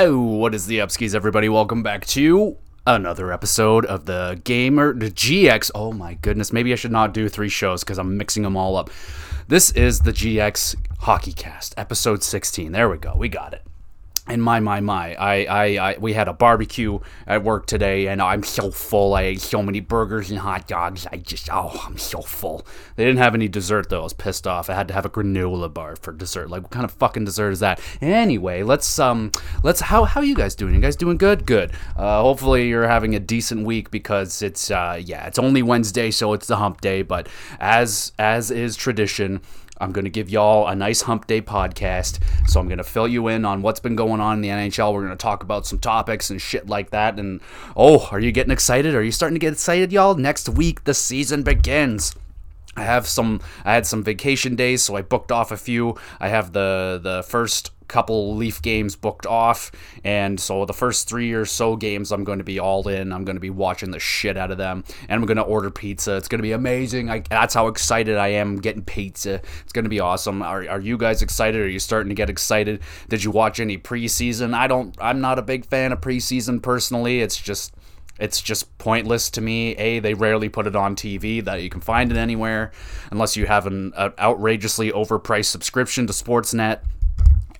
Oh, what is the upskis, everybody? Welcome back to another episode of the Gamer the GX. Oh my goodness, maybe I should not do three shows because I'm mixing them all up. This is the GX Hockey Cast, episode 16. There we go, we got it. And my, my, my, I, I, I, we had a barbecue at work today, and I'm so full. I ate so many burgers and hot dogs. I just, oh, I'm so full. They didn't have any dessert though. I was pissed off. I had to have a granola bar for dessert. Like, what kind of fucking dessert is that? Anyway, let's, um, let's. How, how you guys doing? You guys doing good? Good. Uh, hopefully you're having a decent week because it's, uh, yeah, it's only Wednesday, so it's the hump day. But as, as is tradition, I'm going to give y'all a nice hump day podcast. So I'm going to fill you in on what's been going on in the NHL. We're going to talk about some topics and shit like that. And oh, are you getting excited? Are you starting to get excited, y'all? Next week, the season begins. I have some I had some vacation days, so I booked off a few. I have the the first couple Leaf games booked off, and so the first three or so games I'm going to be all in. I'm going to be watching the shit out of them, and I'm going to order pizza. It's going to be amazing. I, that's how excited I am getting pizza. It's going to be awesome. Are, are you guys excited? Are you starting to get excited? Did you watch any preseason? I don't. I'm not a big fan of preseason personally. It's just it's just pointless to me. A, they rarely put it on TV that you can find it anywhere unless you have an, an outrageously overpriced subscription to Sportsnet.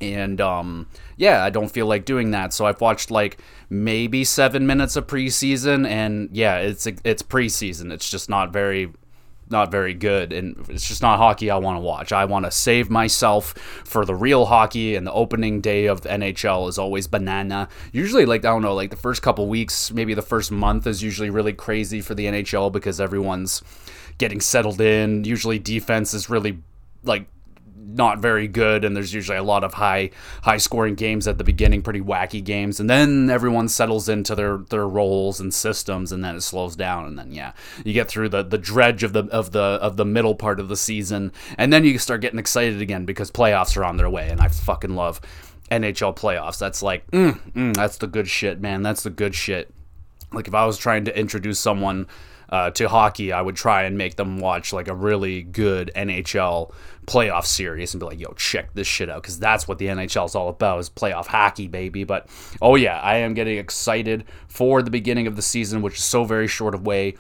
And um, yeah, I don't feel like doing that. So I've watched like maybe seven minutes of preseason, and yeah, it's it's preseason. It's just not very not very good and it's just not hockey I want to watch. I want to save myself for the real hockey and the opening day of the NHL is always banana. Usually like I don't know, like the first couple weeks, maybe the first month is usually really crazy for the NHL because everyone's getting settled in. Usually defense is really like not very good and there's usually a lot of high high scoring games at the beginning pretty wacky games and then everyone settles into their their roles and systems and then it slows down and then yeah you get through the the dredge of the of the of the middle part of the season and then you start getting excited again because playoffs are on their way and I fucking love NHL playoffs. That's like mm, mm, that's the good shit man. That's the good shit. Like if I was trying to introduce someone uh, to hockey, I would try and make them watch like a really good NHL playoff series and be like, yo, check this shit out. Because that's what the NHL is all about is playoff hockey, baby. But oh, yeah, I am getting excited for the beginning of the season, which is so very short of way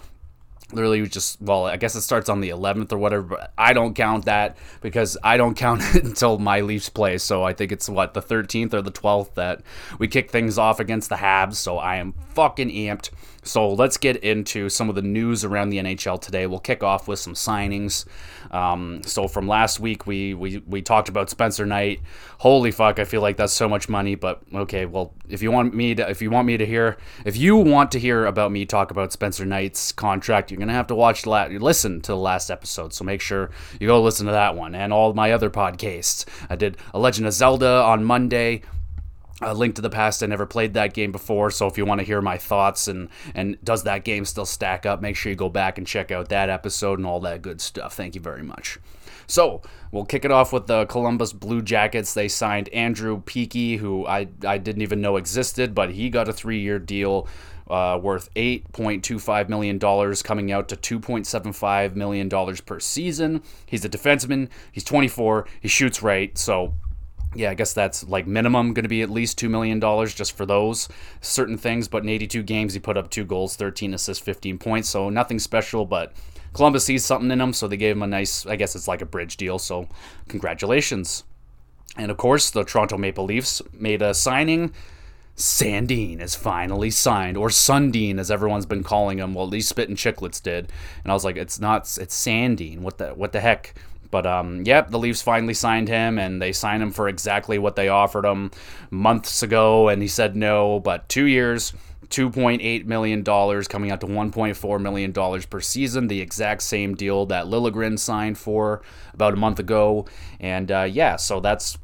literally just well i guess it starts on the 11th or whatever but i don't count that because i don't count it until my leafs play so i think it's what the 13th or the 12th that we kick things off against the habs so i am fucking amped so let's get into some of the news around the NHL today. We'll kick off with some signings. Um, so from last week, we, we we talked about Spencer Knight. Holy fuck, I feel like that's so much money. But okay, well, if you want me to, if you want me to hear, if you want to hear about me talk about Spencer Knight's contract, you're gonna have to watch la- listen to the last episode. So make sure you go listen to that one and all my other podcasts. I did a Legend of Zelda on Monday a Link to the Past. I never played that game before, so if you want to hear my thoughts and and does that game still stack up, make sure you go back and check out that episode and all that good stuff. Thank you very much. So we'll kick it off with the Columbus Blue Jackets. They signed Andrew Peeke, who I I didn't even know existed, but he got a three year deal. Uh, worth $8.25 million, coming out to $2.75 million per season. He's a defenseman. He's 24. He shoots right. So yeah, I guess that's like minimum going to be at least $2 million just for those certain things. But in 82 games, he put up two goals, 13 assists, 15 points. So nothing special, but Columbus sees something in him. So they gave him a nice, I guess it's like a bridge deal. So congratulations. And of course, the Toronto Maple Leafs made a signing. Sandin is finally signed, or Sundine, as everyone's been calling him. Well, at least Spit and Chicklets did, and I was like, "It's not. It's Sandin. What the? What the heck?" But um, yep, the Leafs finally signed him, and they signed him for exactly what they offered him months ago, and he said no. But two years, $2.8 million, coming out to $1.4 million per season, the exact same deal that Liljegren signed for about a month ago. And uh, yeah, so that's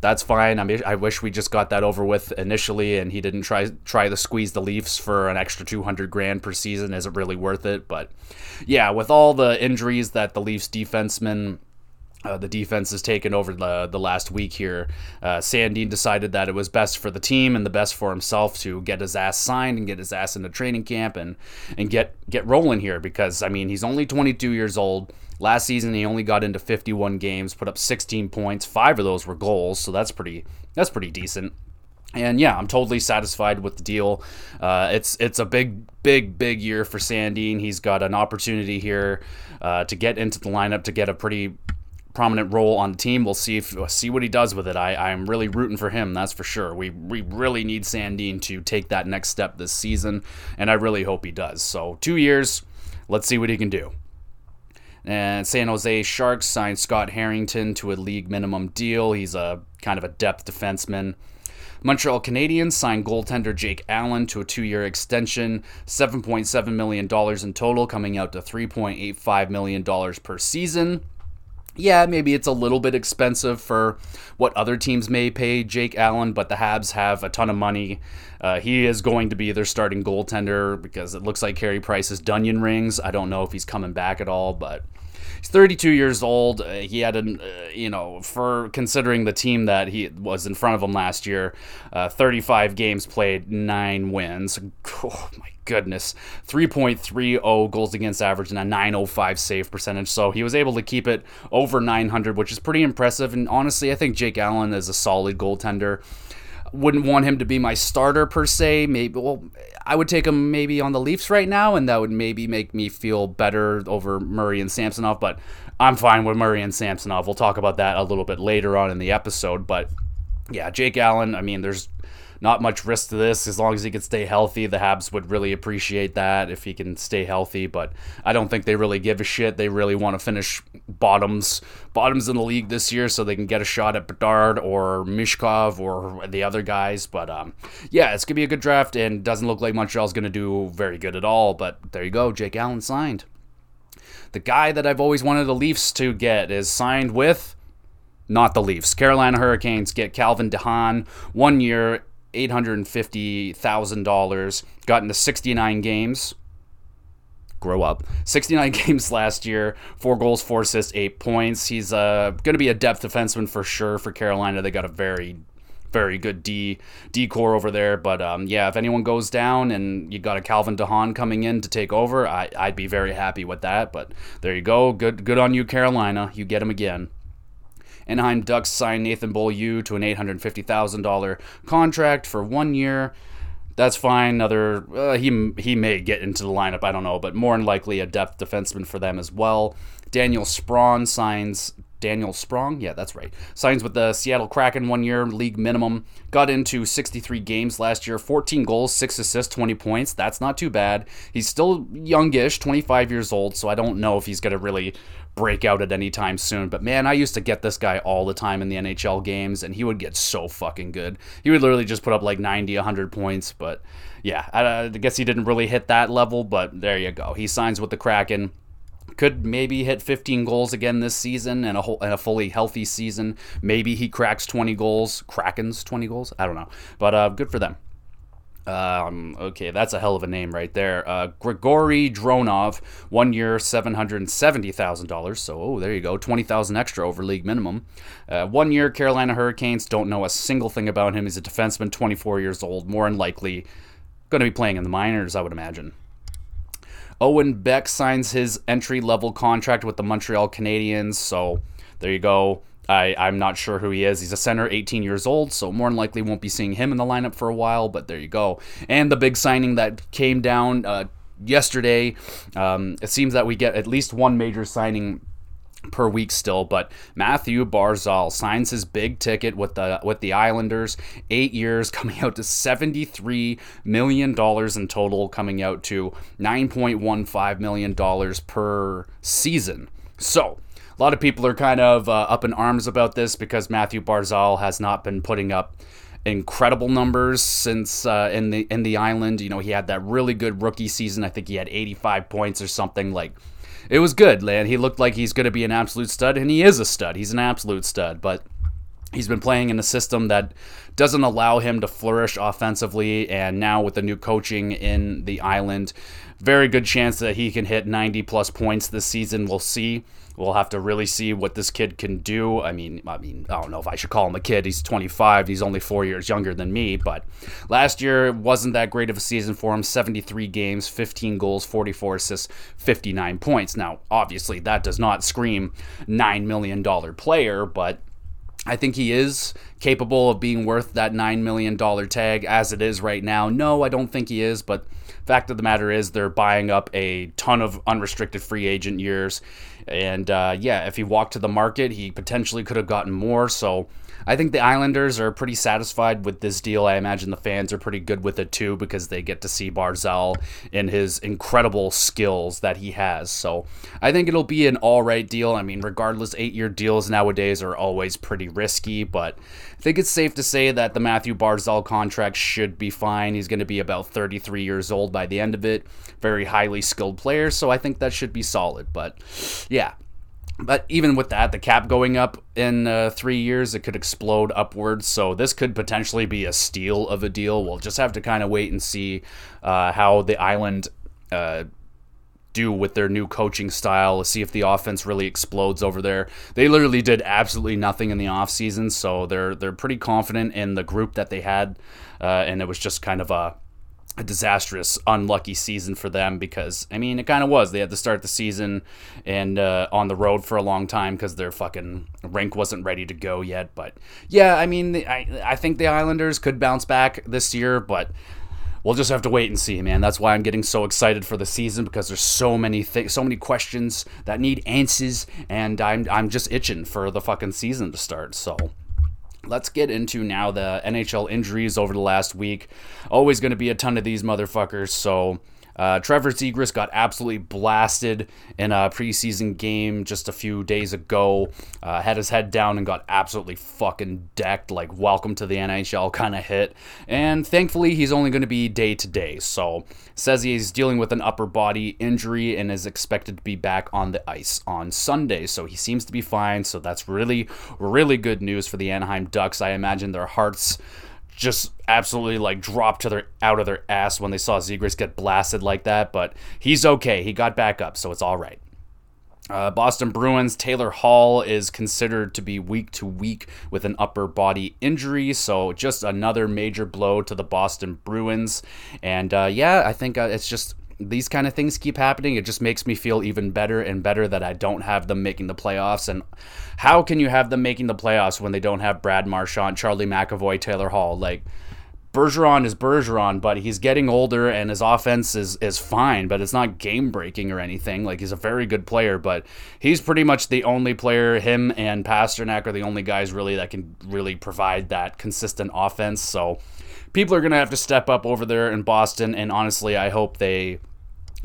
that's fine. I mean, I wish we just got that over with initially, and he didn't try try to squeeze the Leafs for an extra 200 grand per season. Is it really worth it. But yeah, with all the injuries that the Leafs defensemen uh, the defense has taken over the the last week here. Uh, Sandin decided that it was best for the team and the best for himself to get his ass signed and get his ass into training camp and and get get rolling here because I mean he's only 22 years old. Last season he only got into 51 games, put up 16 points. Five of those were goals, so that's pretty that's pretty decent. And yeah, I'm totally satisfied with the deal. Uh, it's it's a big, big, big year for Sandin. He's got an opportunity here uh, to get into the lineup to get a pretty prominent role on the team. We'll see if see what he does with it. I I'm really rooting for him. That's for sure. We we really need Sandin to take that next step this season, and I really hope he does. So two years. Let's see what he can do. And San Jose Sharks signed Scott Harrington to a league minimum deal. He's a kind of a depth defenseman. Montreal Canadiens signed goaltender Jake Allen to a two year extension, $7.7 million in total, coming out to $3.85 million per season. Yeah, maybe it's a little bit expensive for what other teams may pay Jake Allen, but the Habs have a ton of money. Uh, he is going to be their starting goaltender because it looks like Carey Price's Dunyan rings. I don't know if he's coming back at all, but 32 years old. Uh, he had an, uh, you know, for considering the team that he was in front of him last year, uh, 35 games played, nine wins. Oh my goodness, 3.30 goals against average and a 905 save percentage. So he was able to keep it over 900, which is pretty impressive. And honestly, I think Jake Allen is a solid goaltender wouldn't want him to be my starter per se. Maybe well, I would take him maybe on the Leafs right now, and that would maybe make me feel better over Murray and Samsonov. But I'm fine with Murray and Samsonov. We'll talk about that a little bit later on in the episode. But yeah, Jake Allen. I mean, there's not much risk to this as long as he can stay healthy. The Habs would really appreciate that if he can stay healthy, but I don't think they really give a shit. They really want to finish bottoms bottoms in the league this year so they can get a shot at Bedard or Michkov or the other guys. But um, yeah, it's gonna be a good draft and doesn't look like Montreal's gonna do very good at all. But there you go, Jake Allen signed. The guy that I've always wanted the Leafs to get is signed with not the Leafs. Carolina Hurricanes get Calvin de Haan, one year, $850,000, got into 69 games. Grow up. 69 games last year, four goals, four assists, eight points. He's uh, going to be a depth defenseman for sure for Carolina. They got a very, very good D D core over there. But um, yeah, if anyone goes down and you got a Calvin de Haan coming in to take over, I, I'd be very happy with that. But there you go. Good, good on you, Carolina. You get him again. Anaheim Ducks signed Nathan Beaulieu to an $850,000 contract for one year. That's fine. Another uh, he he may get into the lineup. I don't know, but more than likely a depth defenseman for them as well. Daniel Sprong signs Daniel Sprong, yeah, that's right. Signs with the Seattle Kraken one year, league minimum. Got into 63 games last year, 14 goals, 6 assists, 20 points. That's not too bad. He's still youngish, 25 years old, so I don't know if he's going to really break out at any time soon. But man, I used to get this guy all the time in the NHL games, and he would get so fucking good. He would literally just put up like 90, 100 points. But yeah, I, I guess he didn't really hit that level, but there you go. He signs with the Kraken could maybe hit 15 goals again this season and a whole and a fully healthy season. Maybe he cracks 20 goals, Krakens 20 goals. I don't know, but uh, good for them. Um, okay, that's a hell of a name right there. Uh, Grigory Dronov, one year, seven hundred seventy thousand dollars. So, oh, there you go, twenty thousand extra over league minimum. Uh, one year, Carolina Hurricanes. Don't know a single thing about him. He's a defenseman, twenty-four years old. More than likely, going to be playing in the minors, I would imagine. Owen Beck signs his entry level contract with the Montreal Canadiens. So, there you go. I, I'm not sure who he is. He's a center, 18 years old, so more than likely won't be seeing him in the lineup for a while, but there you go. And the big signing that came down uh, yesterday, um, it seems that we get at least one major signing per week still, but Mathew Barzal signs his big ticket with the with the Islanders, eight years, coming out to seventy three million dollars in total, coming out to nine point one five million dollars per season. So a lot of people are kind of uh, up in arms about this because Mathew Barzal has not been putting up incredible numbers since uh, in the in the island. You know, he had that really good rookie season. I think he had 85 points or something. Like, it was good, man. He looked like he's going to be an absolute stud, and he is a stud. He's an absolute stud, but he's been playing in a system that doesn't allow him to flourish offensively. And now with the new coaching in the island, very good chance that he can hit 90 plus points this season. We'll see. We'll have to really see what this kid can do. I mean, I mean, I don't know if I should call him a kid. He's 25. He's only four years younger than me. But last year wasn't that great of a season for him. 73 games, 15 goals, 44 assists, 59 points. Now, obviously, that does not scream nine million dollar player, but I think he is capable of being worth that $9 million tag as it is right now. No, I don't think he is, but fact of the matter is they're buying up a ton of unrestricted free agent years. And uh, yeah, if he walked to the market, he potentially could have gotten more. So I think the Islanders are pretty satisfied with this deal. I imagine the fans are pretty good with it too because they get to see Barzal and his incredible skills that he has. So I think it'll be an all right deal. I mean, regardless, eight year deals nowadays are always pretty risky, but I think it's safe to say that the Mathew Barzal contract should be fine. He's going to be about 33 years old by the end of it. Very highly skilled player, so I think that should be solid. But yeah, but even with that, the cap going up in uh, three years, it could explode upwards. So this could potentially be a steal of a deal. We'll just have to kind of wait and see uh, how the island uh, do with their new coaching style. See if the offense really explodes over there. They literally did absolutely nothing in the offseason, so they're they're pretty confident in the group that they had, uh, and it was just kind of a a disastrous, unlucky season for them because I mean it kind of was. They had to start the season and uh, on the road for a long time because their fucking rink wasn't ready to go yet. But yeah, I mean I I think the Islanders could bounce back this year, but we'll just have to wait and see, man. That's why I'm getting so excited for the season because there's so many things, so many questions that need answers, and I'm I'm just itching for the fucking season to start. So Let's get into now the NHL injuries over the last week. Always going to be a ton of these motherfuckers. So uh, Trevor Zegras got absolutely blasted in a preseason game just a few days ago. Uh, had his head down and got absolutely fucking decked, like welcome to the NHL kind of hit. And thankfully, he's only going to be day to day. So says he's dealing with an upper body injury and is expected to be back on the ice on Sunday. So he seems to be fine. So that's really, really good news for the Anaheim Ducks. I imagine their hearts just absolutely like dropped to their out of their ass when they saw Zegras get blasted like that. But he's okay. He got back up, so it's all right. Uh, Boston Bruins Taylor Hall is considered to be week to week with an upper body injury, so just another major blow to the Boston Bruins. And uh, yeah, I think uh, it's just these kind of things keep happening, it just makes me feel even better and better that I don't have them making the playoffs. And how can you have them making the playoffs when they don't have Brad Marchand, Charlie McAvoy, Taylor Hall? Like, Bergeron is Bergeron, but he's getting older and his offense is, is fine, but it's not game breaking or anything. Like he's a very good player, but he's pretty much the only player. Him and Pastrnak are the only guys really that can really provide that consistent offense. So people are gonna have to step up over there in Boston, and honestly, I hope they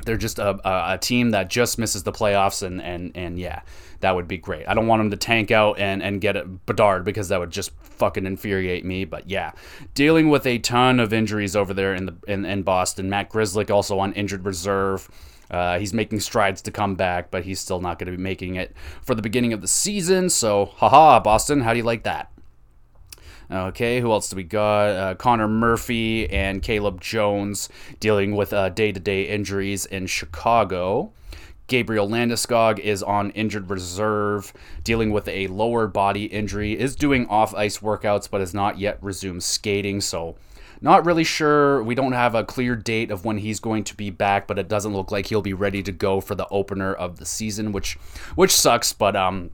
they're just a, a, team that just misses the playoffs and, and, and yeah that would be great i don't want them to tank out and, and get it bedard because that would just fucking infuriate me but yeah dealing with a ton of injuries over there in the in, in boston matt grzelcyk also on injured reserve uh, he's making strides to come back, but he's still not going to be making it for the beginning of the season. So, haha, Boston, how do you like that? Okay, who else do we got? Uh, Connor Murphy and Caleb Jones dealing with day to day injuries in Chicago. Gabriel Landeskog is on injured reserve, dealing with a lower body injury, is doing off ice workouts, but has not yet resumed skating. So, not really sure. We don't have a clear date of when he's going to be back, but it doesn't look like he'll be ready to go for the opener of the season, which which sucks. But um,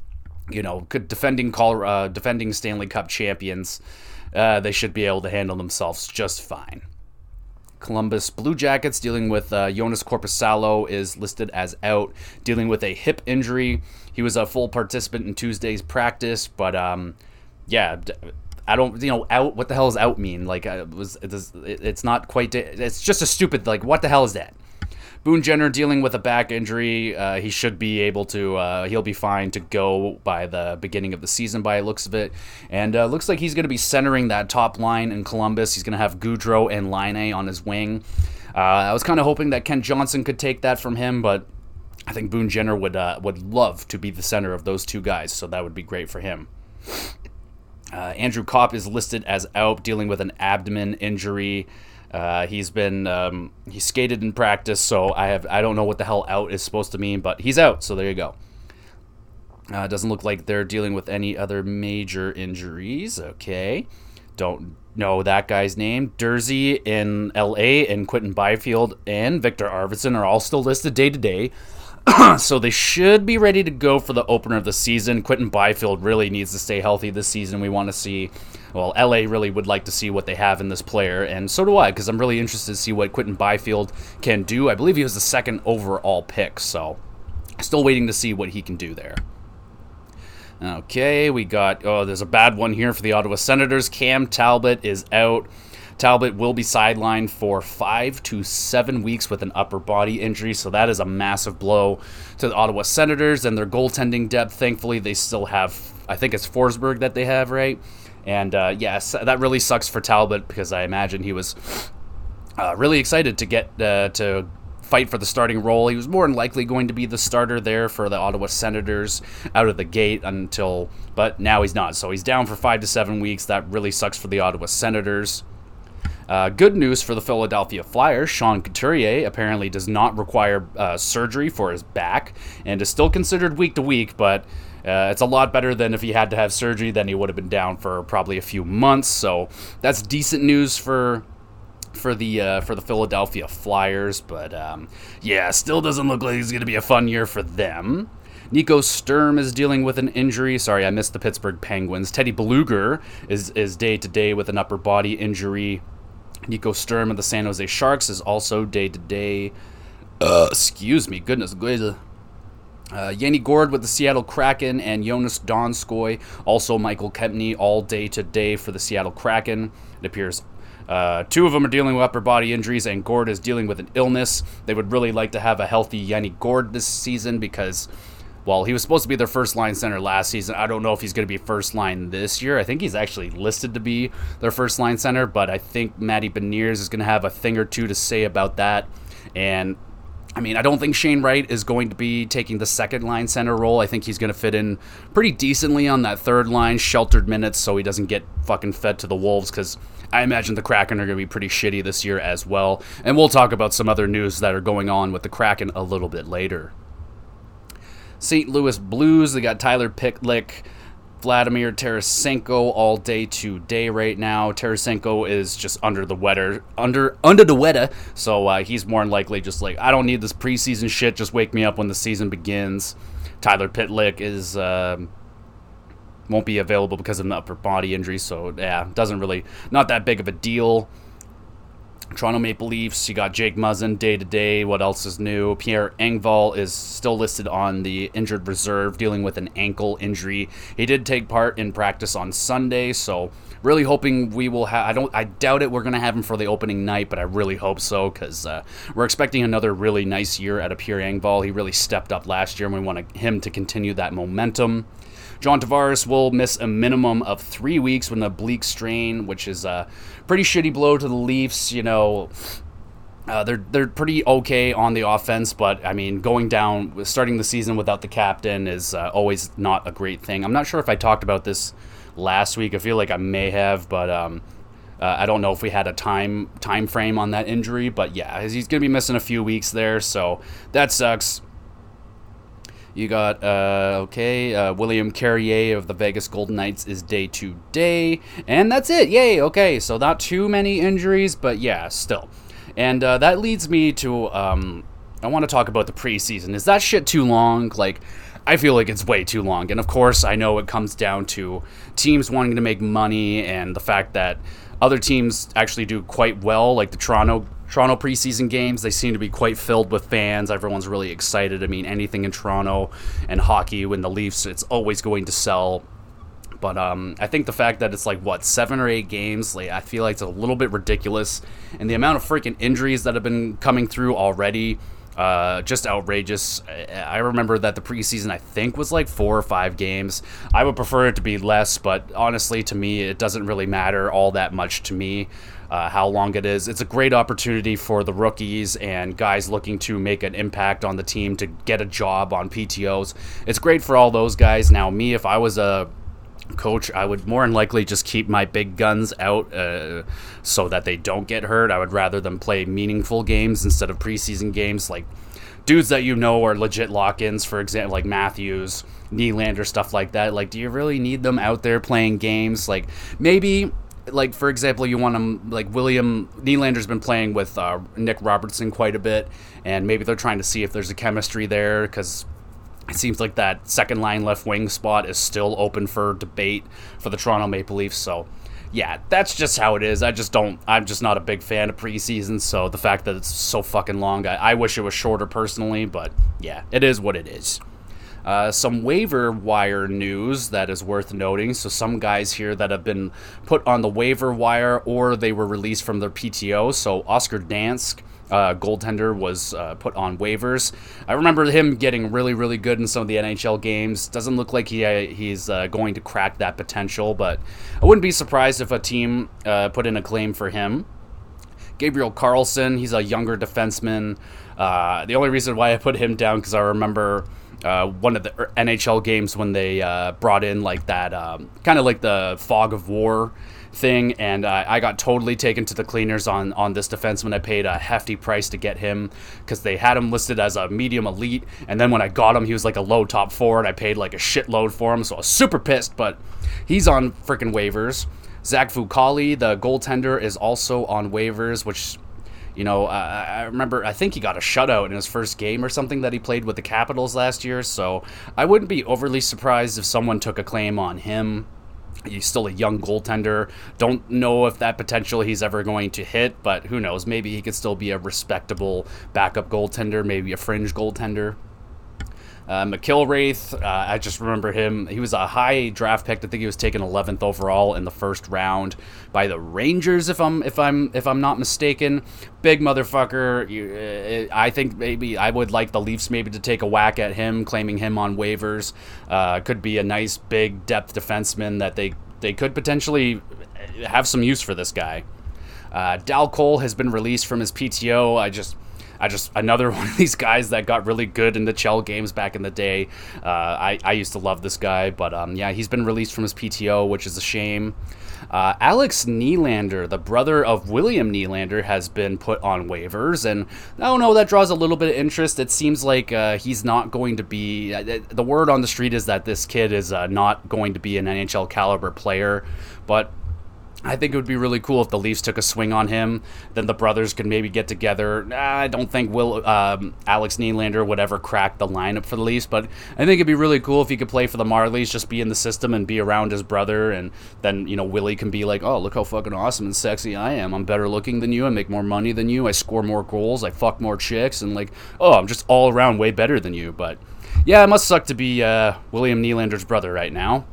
you know, defending call, uh, defending Stanley Cup champions, uh, they should be able to handle themselves just fine. Columbus Blue Jackets dealing with uh, Joonas Korpisalo is listed as out, dealing with a hip injury. He was a full participant in Tuesday's practice, but um, yeah, I don't, you know, out. What the hell does out mean? Like, uh, it was it is, it's not quite. It's just a stupid. Like, what the hell is that? Boone Jenner dealing with a back injury. Uh, he should be able to. Uh, he'll be fine to go by the beginning of the season, by looks of it. And uh, looks like he's going to be centering that top line in Columbus. He's going to have Gaudreau and Laine on his wing. Uh, I was kind of hoping that Kent Johnson could take that from him, but I think Boone Jenner would uh, would love to be the center of those two guys. So that would be great for him. Uh, Andrew Copp is listed as out, dealing with an abdomen injury. Uh, he's been um, he skated in practice, so I have I don't know what the hell out is supposed to mean, but he's out. So there you go. Uh, doesn't look like they're dealing with any other major injuries. Okay, don't know that guy's name. Durzi in L.A. and Quinton Byfield and Viktor Arvidsson are all still listed day to day. so they should be ready to go for the opener of the season. Quinton Byfield really needs to stay healthy this season. We want to see, well, LA really would like to see what they have in this player, and so do I, because I'm really interested to see what Quinton Byfield can do. I believe he was the second overall pick, so still waiting to see what he can do there. Okay, we got, oh, there's a bad one here for the Ottawa Senators. Cam Talbot is out. Talbot will be sidelined for five to seven weeks with an upper body injury, so that is a massive blow to the Ottawa Senators and their goaltending depth. Thankfully, they still have, I think it's Forsberg that they have, right? And uh, yes, that really sucks for Talbot because I imagine he was uh, really excited to get uh, to fight for the starting role. He was more than likely going to be the starter there for the Ottawa Senators out of the gate until, but now he's not. So he's down for five to seven weeks. That really sucks for the Ottawa Senators. Uh, good news for the Philadelphia Flyers. Sean Couturier apparently does not require uh, surgery for his back and is still considered week to week, but uh, it's a lot better than if he had to have surgery. Then he would have been down for probably a few months. So that's decent news for for the uh, for the Philadelphia Flyers. But um, yeah, still doesn't look like it's going to be a fun year for them. Nico Sturm is dealing with an injury. Sorry, I missed the Pittsburgh Penguins. Teddy Blueger is is day to day with an upper body injury. Nico Sturm of the San Jose Sharks is also day to day. Excuse me, goodness. Uh, Yanni Gourde with the Seattle Kraken and Joonas Donskoi, also Michael Kempny, all day today for the Seattle Kraken. It appears uh, two of them are dealing with upper body injuries, and Gourde is dealing with an illness. They would really like to have a healthy Yanni Gourde this season because, well, he was supposed to be their first line center last season. I don't know if he's going to be first line this year. I think he's actually listed to be their first line center, but I think Matty Beniers is going to have a thing or two to say about that. And I mean, I don't think Shane Wright is going to be taking the second line center role. I think he's going to fit in pretty decently on that third line, sheltered minutes, so he doesn't get fucking fed to the Wolves because I imagine the Kraken are going to be pretty shitty this year as well. And we'll talk about some other news that are going on with the Kraken a little bit later. St. Louis Blues, they got Tyler Pitlick. Vladimir Tarasenko all day today right now. Tarasenko is just under the weather, under under the weather, so uh, he's more than likely just like I don't need this preseason shit. Just wake me up when the season begins. Tyler Pitlick is uh, won't be available because of an upper body injury, so yeah, doesn't really not that big of a deal. Toronto Maple Leafs, you got Jake Muzzin day to day. What else is new? Pierre Engvall is still listed on the injured reserve, dealing with an ankle injury. He did take part in practice on Sunday, so really hoping we will have. I don't. I doubt it. We're gonna have him for the opening night, but I really hope so because uh, we're expecting another really nice year out of Pierre Engvall. He really stepped up last year, and we want him to continue that momentum. John Tavares will miss a minimum of three weeks with an oblique strain, which is a pretty shitty blow to the Leafs. You know, uh, they're they're pretty okay on the offense, but I mean, going down, starting the season without the captain is uh, always not a great thing. I'm not sure if I talked about this last week. I feel like I may have, but um, uh, I don't know if we had a time time frame on that injury. But yeah, he's gonna be missing a few weeks there, so that sucks. You got uh, okay, uh, William Carrier of the Vegas Golden Knights is day to day, and that's it. Yay! Okay, so not too many injuries, but yeah, still. And uh, that leads me to um, I want to talk about the preseason. Is that shit too long? Like, I feel like it's way too long. And of course, I know it comes down to teams wanting to make money and the fact that other teams actually do quite well, like the Toronto Toronto preseason games, they seem to be quite filled with fans. Everyone's really excited. I mean, anything in Toronto and hockey when the Leafs, it's always going to sell. But um, I think the fact that it's like what seven or eight games, like I feel like it's a little bit ridiculous, and the amount of freaking injuries that have been coming through already, uh, just outrageous. I remember that the preseason I think was like four or five games. I would prefer it to be less, but honestly, to me, it doesn't really matter all that much to me uh, how long it is. It's a great opportunity for the rookies and guys looking to make an impact on the team to get a job on PTOs. It's great for all those guys. Now, me, if I was a coach, I would more than likely just keep my big guns out uh, so that they don't get hurt. I would rather them play meaningful games instead of preseason games like dudes that you know are legit lock-ins, for example, like Matthews, Nylander, stuff like that. Like, do you really need them out there playing games? Like, maybe like for example, you want him like William Nylander's been playing with uh, Nick Robertson quite a bit, and maybe they're trying to see if there's a chemistry there because it seems like that second line left wing spot is still open for debate for the Toronto Maple Leafs. So, yeah, that's just how it is. I just don't. I'm just not a big fan of preseason. So the fact that it's so fucking long, I, I wish it was shorter personally. But yeah, it is what it is. Uh, some waiver wire news that is worth noting. So, some guys here that have been put on the waiver wire or they were released from their PTO. So, Oscar Dansk. Uh, goaltender was uh, put on waivers. I remember him getting really, really good in some of the NHL games. Doesn't look like he uh, he's uh, going to crack that potential, but I wouldn't be surprised if a team uh, put in a claim for him. Gabriel Carlsson, he's a younger defenseman. Uh, the only reason why I put him down because I remember uh, one of the NHL games when they uh, brought in like that, um, kind of like the fog of war thing, and uh, I got totally taken to the cleaners on on this defenseman. I paid a hefty price to get him because they had him listed as a medium elite, and then when I got him, he was like a low top four, and I paid like a shitload for him, so I was super pissed. But he's on freaking waivers. Zach Fucale, the goaltender, is also on waivers, which you know, uh, I remember, I think he got a shutout in his first game or something that he played with the Capitals last year. So I wouldn't be overly surprised if someone took a claim on him. He's still a young goaltender. Don't know if that potential he's ever going to hit, but who knows? Maybe he could still be a respectable backup goaltender, maybe a fringe goaltender. Uh, McIlrath, uh, I just remember him. He was a high draft pick. I think he was taken 11th overall in the first round by the Rangers, if I'm if I'm if I'm not mistaken. Big motherfucker. You, uh, I think maybe I would like the Leafs maybe to take a whack at him, claiming him on waivers. Uh, could be a nice big depth defenseman that they they could potentially have some use for this guy. Uh, Dal Colle has been released from his PTO. I just I just another one of these guys that got really good in the Chell games back in the day. Uh, I I used to love this guy, but um, yeah, he's been released from his PTO, which is a shame. Uh, Alex Nylander, the brother of William Nylander, has been put on waivers, and I don't know that draws a little bit of interest. It seems like uh, he's not going to be. Uh, the word on the street is that this kid is uh, not going to be an NHL caliber player, but I think it would be really cool if the Leafs took a swing on him. Then the brothers could maybe get together. I don't think Will um, Alex Nylander would ever crack the lineup for the Leafs, but I think it'd be really cool if he could play for the Marlies, just be in the system and be around his brother, and then you know Willie can be like, oh look how fucking awesome and sexy I am. I'm better looking than you. I make more money than you. I score more goals. I fuck more chicks, and like, oh, I'm just all around way better than you. But yeah, it must suck to be uh, William Nylander's brother right now.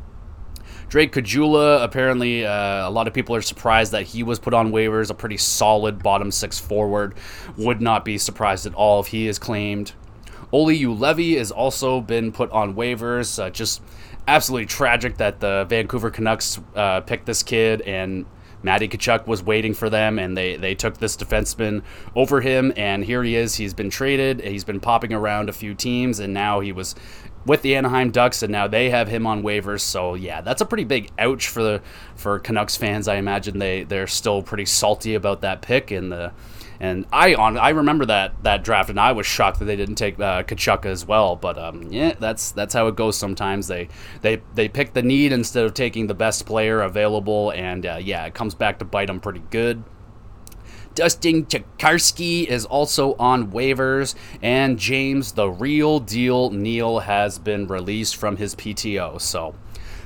Drake Caggiula, apparently, uh, a lot of people are surprised that he was put on waivers. A pretty solid bottom six forward. Would not be surprised at all if he is claimed. Olli Juolevi has also been put on waivers. Uh, just absolutely tragic that the Vancouver Canucks uh, picked this kid and Matty Tkachuk was waiting for them, and they, they took this defenseman over him, and here he is. He's been traded. He's been popping around a few teams, and now he was with the Anaheim Ducks, and now they have him on waivers. So yeah, that's a pretty big ouch for the for Canucks fans. I imagine they they're still pretty salty about that pick and the. And I on I remember that that draft, and I was shocked that they didn't take uh, Tkachuk as well. But um, yeah, that's that's how it goes. Sometimes they they they pick the need instead of taking the best player available, and uh, yeah, it comes back to bite them pretty good. Dustin Tokarski is also on waivers, and James, the real deal Neal, has been released from his PTO. So,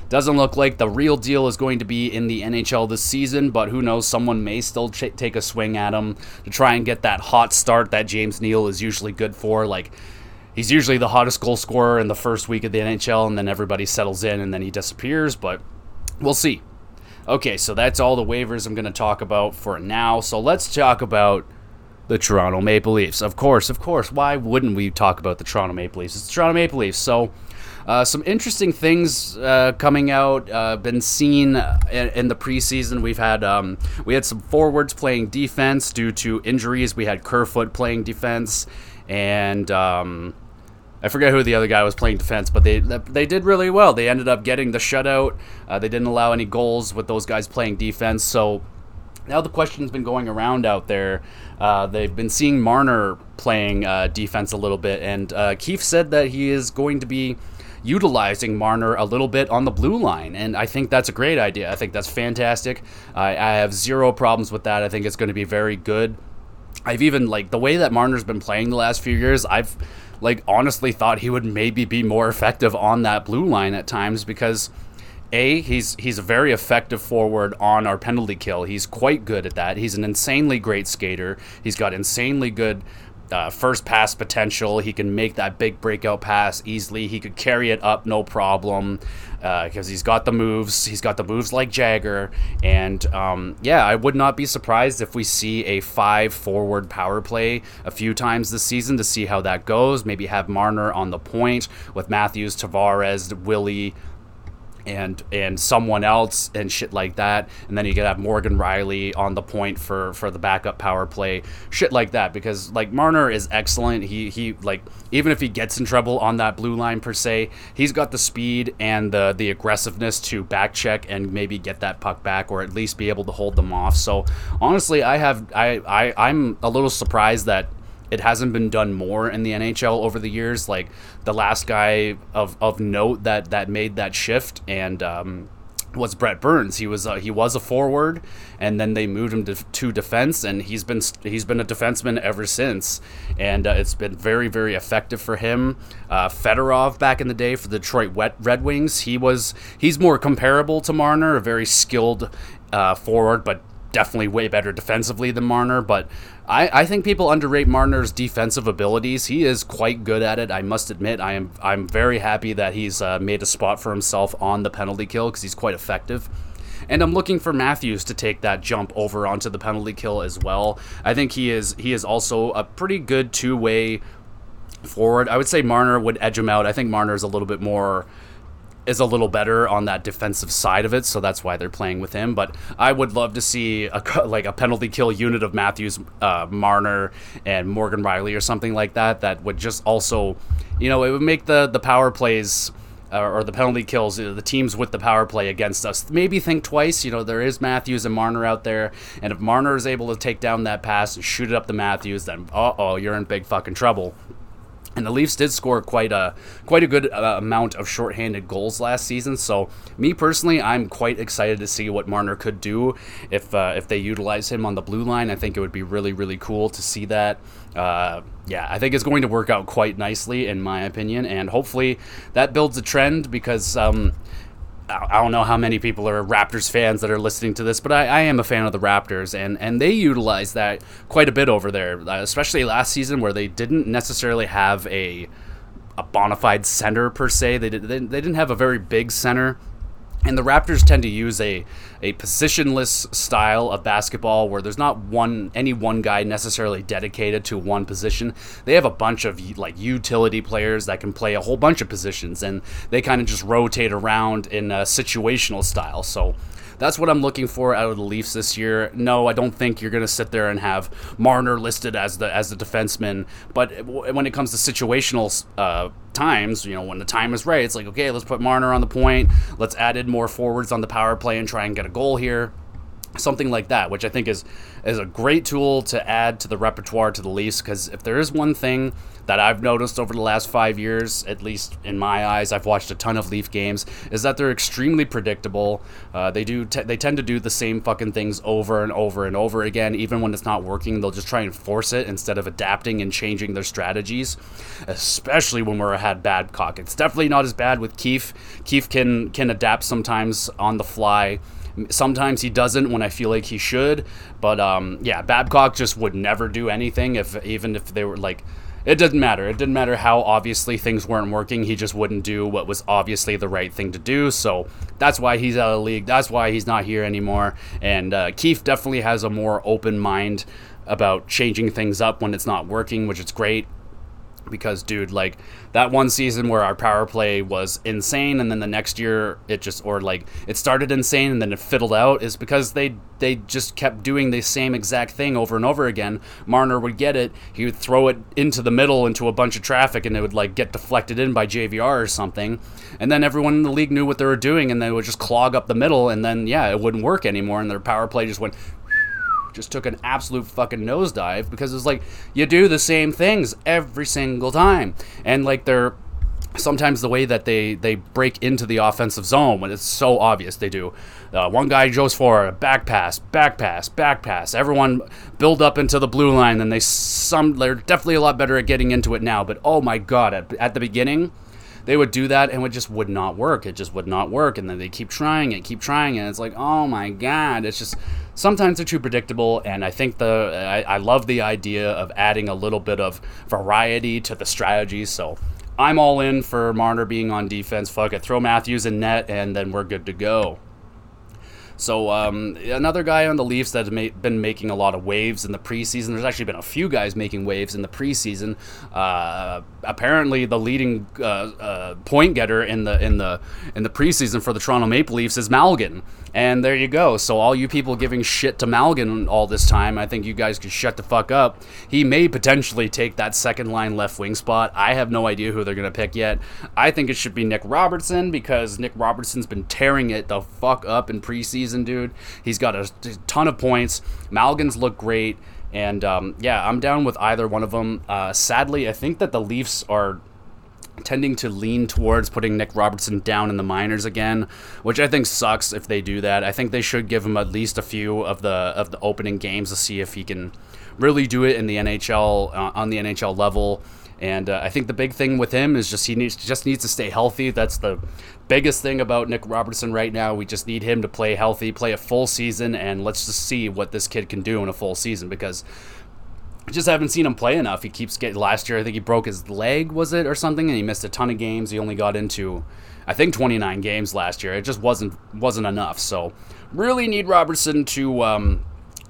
doesn't look like the real deal is going to be in the NHL this season, but who knows? Someone may still ch- take a swing at him to try and get that hot start that James Neal is usually good for. Like, he's usually the hottest goal scorer in the first week of the NHL, and then everybody settles in and then he disappears, but we'll see. Okay, so that's all the waivers I'm going to talk about for now. So let's talk about the Toronto Maple Leafs. Of course, of course. Why wouldn't we talk about the Toronto Maple Leafs? It's the Toronto Maple Leafs. So, uh, some interesting things uh, coming out. Uh, been seen in, in, the preseason. We've had um, we had some forwards playing defense due to injuries. We had Kerfoot playing defense, and um, I forget who the other guy was playing defense, but they they did really well. They ended up getting the shutout. Uh, they didn't allow any goals with those guys playing defense. So now the question's been going around out there. Uh, they've been seeing Marner playing uh, defense a little bit, and uh, Keefe said that he is going to be utilizing Marner a little bit on the blue line. And I think that's a great idea. I think that's fantastic. I, I have zero problems with that. I think it's going to be very good. I've even like the way that Marner's been playing the last few years. I've like honestly thought he would maybe be more effective on that blue line at times because a he's he's a very effective forward on our penalty kill. He's quite good at that. He's an insanely great skater. He's got insanely good uh, first pass potential. He can make that big breakout pass easily. He could carry it up no problem because uh, he's got the moves. He's got the moves like Jagger. And um, yeah, I would not be surprised if we see a five forward power play a few times this season to see how that goes. Maybe have Marner on the point with Matthews, Tavares, Willie and and someone else and shit like that. And then you could have Morgan Rielly on the point for for the backup power play shit like that. Because like Marner is excellent. He he like even if he gets in trouble on that blue line per se he's got the speed and the the aggressiveness to back check and maybe get that puck back or at least be able to hold them off. So honestly I have I, I I'm a little surprised that it hasn't been done more in the NHL over the years. Like the last guy of, of note that that made that shift and um, was Brent Burns. He was he was a forward, and then they moved him to, to, defense, and he's been he's been a defenseman ever since, and uh, it's been very very effective for him. Uh, Fedorov back in the day for the Detroit Red Wings, he was he's more comparable to Marner, a very skilled uh, forward, but definitely way better defensively than Marner, but I, I think people underrate Marner's defensive abilities. He is quite good at it. I must admit. I am I'm very happy that he's uh, made a spot for himself on the penalty kill because he's quite effective. And I'm looking for Matthews to take that jump over onto the penalty kill as well. I think he is he is also a pretty good two way forward. I would say Marner would edge him out. I think Marner is a little bit more is a little better on that defensive side of it, so that's why they're playing with him. But I would love to see a like a penalty kill unit of Matthews, uh, Marner, and Morgan Rielly or something like that. That would just also, you know, it would make the the power plays. Uh, or the penalty kills, know, the teams with the power play against us, maybe think twice. You know, there is Matthews and Marner out there, and if Marner is able to take down that pass and shoot it up the Matthews, then uh oh, you're in big fucking trouble. And the Leafs did score quite a quite a good uh, amount of shorthanded goals last season. So me personally, I'm quite excited to see what Marner could do if uh, if they utilize him on the blue line. I think it would be really really cool to see that. Uh, yeah, I think it's going to work out quite nicely in my opinion, and hopefully that builds a trend because. Um, I don't know how many people are Raptors fans that are listening to this, but I, I, am a fan of the Raptors, and, and they utilize that quite a bit over there, uh, especially last season where they didn't necessarily have a a bona fide center per se. They, did, they, they didn't have a very big center and the Raptors tend to use a, a positionless style of basketball where there's not one any one guy necessarily dedicated to one position. They have a bunch of like utility players that can play a whole bunch of positions and they kind of just rotate around in a situational style. So that's what I'm looking for out of the Leafs this year. No, I don't think you're going to sit there and have Marner listed as the as the defenseman. But when it comes to situational uh, times, you know, when the time is right, it's like okay, let's put Marner on the point. Let's add in more forwards on the power play and try and get a goal here something like that, which I think is is a great tool to add to the repertoire to the Leafs. Because if there is one thing that I've noticed over the last five years, at least in my eyes, I've watched a ton of Leaf games, is that they're extremely predictable. Uh, they do t- they tend to do the same fucking things over and over and over again. Even when it's not working, they'll just try and force it instead of adapting and changing their strategies. Especially when we're ahead Babcock. It's definitely not as bad with Keefe. Keefe can can adapt sometimes on the fly. Sometimes he doesn't when I feel like he should. But um, yeah, Babcock just would never do anything if even if they were like. It didn't matter. It didn't matter how obviously things weren't working. He just wouldn't do what was obviously the right thing to do. So that's why he's out of the league. That's why he's not here anymore. And uh, Keefe definitely has a more open mind about changing things up when it's not working, which is great because dude like that one season where our power play was insane and then the next year it just or like it started insane and then it fiddled out is because they they just kept doing the same exact thing over and over again. Marner would get it he would throw it into the middle into a bunch of traffic and it would like get deflected in by jvr or something. And then everyone in the league knew what they were doing and they would just clog up the middle and then yeah it wouldn't work anymore and their power play just went just took an absolute fucking nosedive because it's like you do the same things every single time. And like they're sometimes the way that they they break into the offensive zone when it's so obvious they do uh, one guy goes for a back pass back pass back pass everyone build up into the blue line then they some they're definitely a lot better at getting into it now but oh my god at, at the beginning they would do that and it just would not work it just would not work and then they keep trying it keep trying it and it's like oh my god it's just sometimes they're too predictable and i think the I, I love the idea of adding a little bit of variety to the strategy so I'm all in for Marner being on defense. Fuck it. Throw Matthews in net, and then we're good to go. So um, another guy on the Leafs that's ma- been making a lot of waves in the preseason. There's actually been a few guys making waves in the preseason. Uh, apparently, the leading uh, uh, point getter in the in the in the preseason for the Toronto Maple Leafs is Malgin. And there you go. So all you people giving shit to Malgin all this time, I think you guys could shut the fuck up. He may potentially take that second line left wing spot. I have no idea who they're gonna pick yet. I think it should be Nick Robertson because Nick Robertson's been tearing it the fuck up in preseason, dude. He's got a ton of points. Malgin's look great. And um, yeah, I'm down with either one of them. Uh, sadly, I think that the Leafs are tending to lean towards putting Nick Robertson down in the minors again, which I think sucks if they do that. I think they should give him at least a few of the of the opening games to see if he can really do it in the NHL uh, on the NHL level. And uh, I think the big thing with him is just he needs just needs to stay healthy. That's the biggest thing about Nick Robertson right now. We just need him to play healthy, play a full season, and let's just see what this kid can do in a full season because just haven't seen him play enough. He keeps getting last year. I think he broke his leg, was it or something, and he missed a ton of games. He only got into, I think, 29 games last year. It just wasn't wasn't enough. So really need Robertson to um,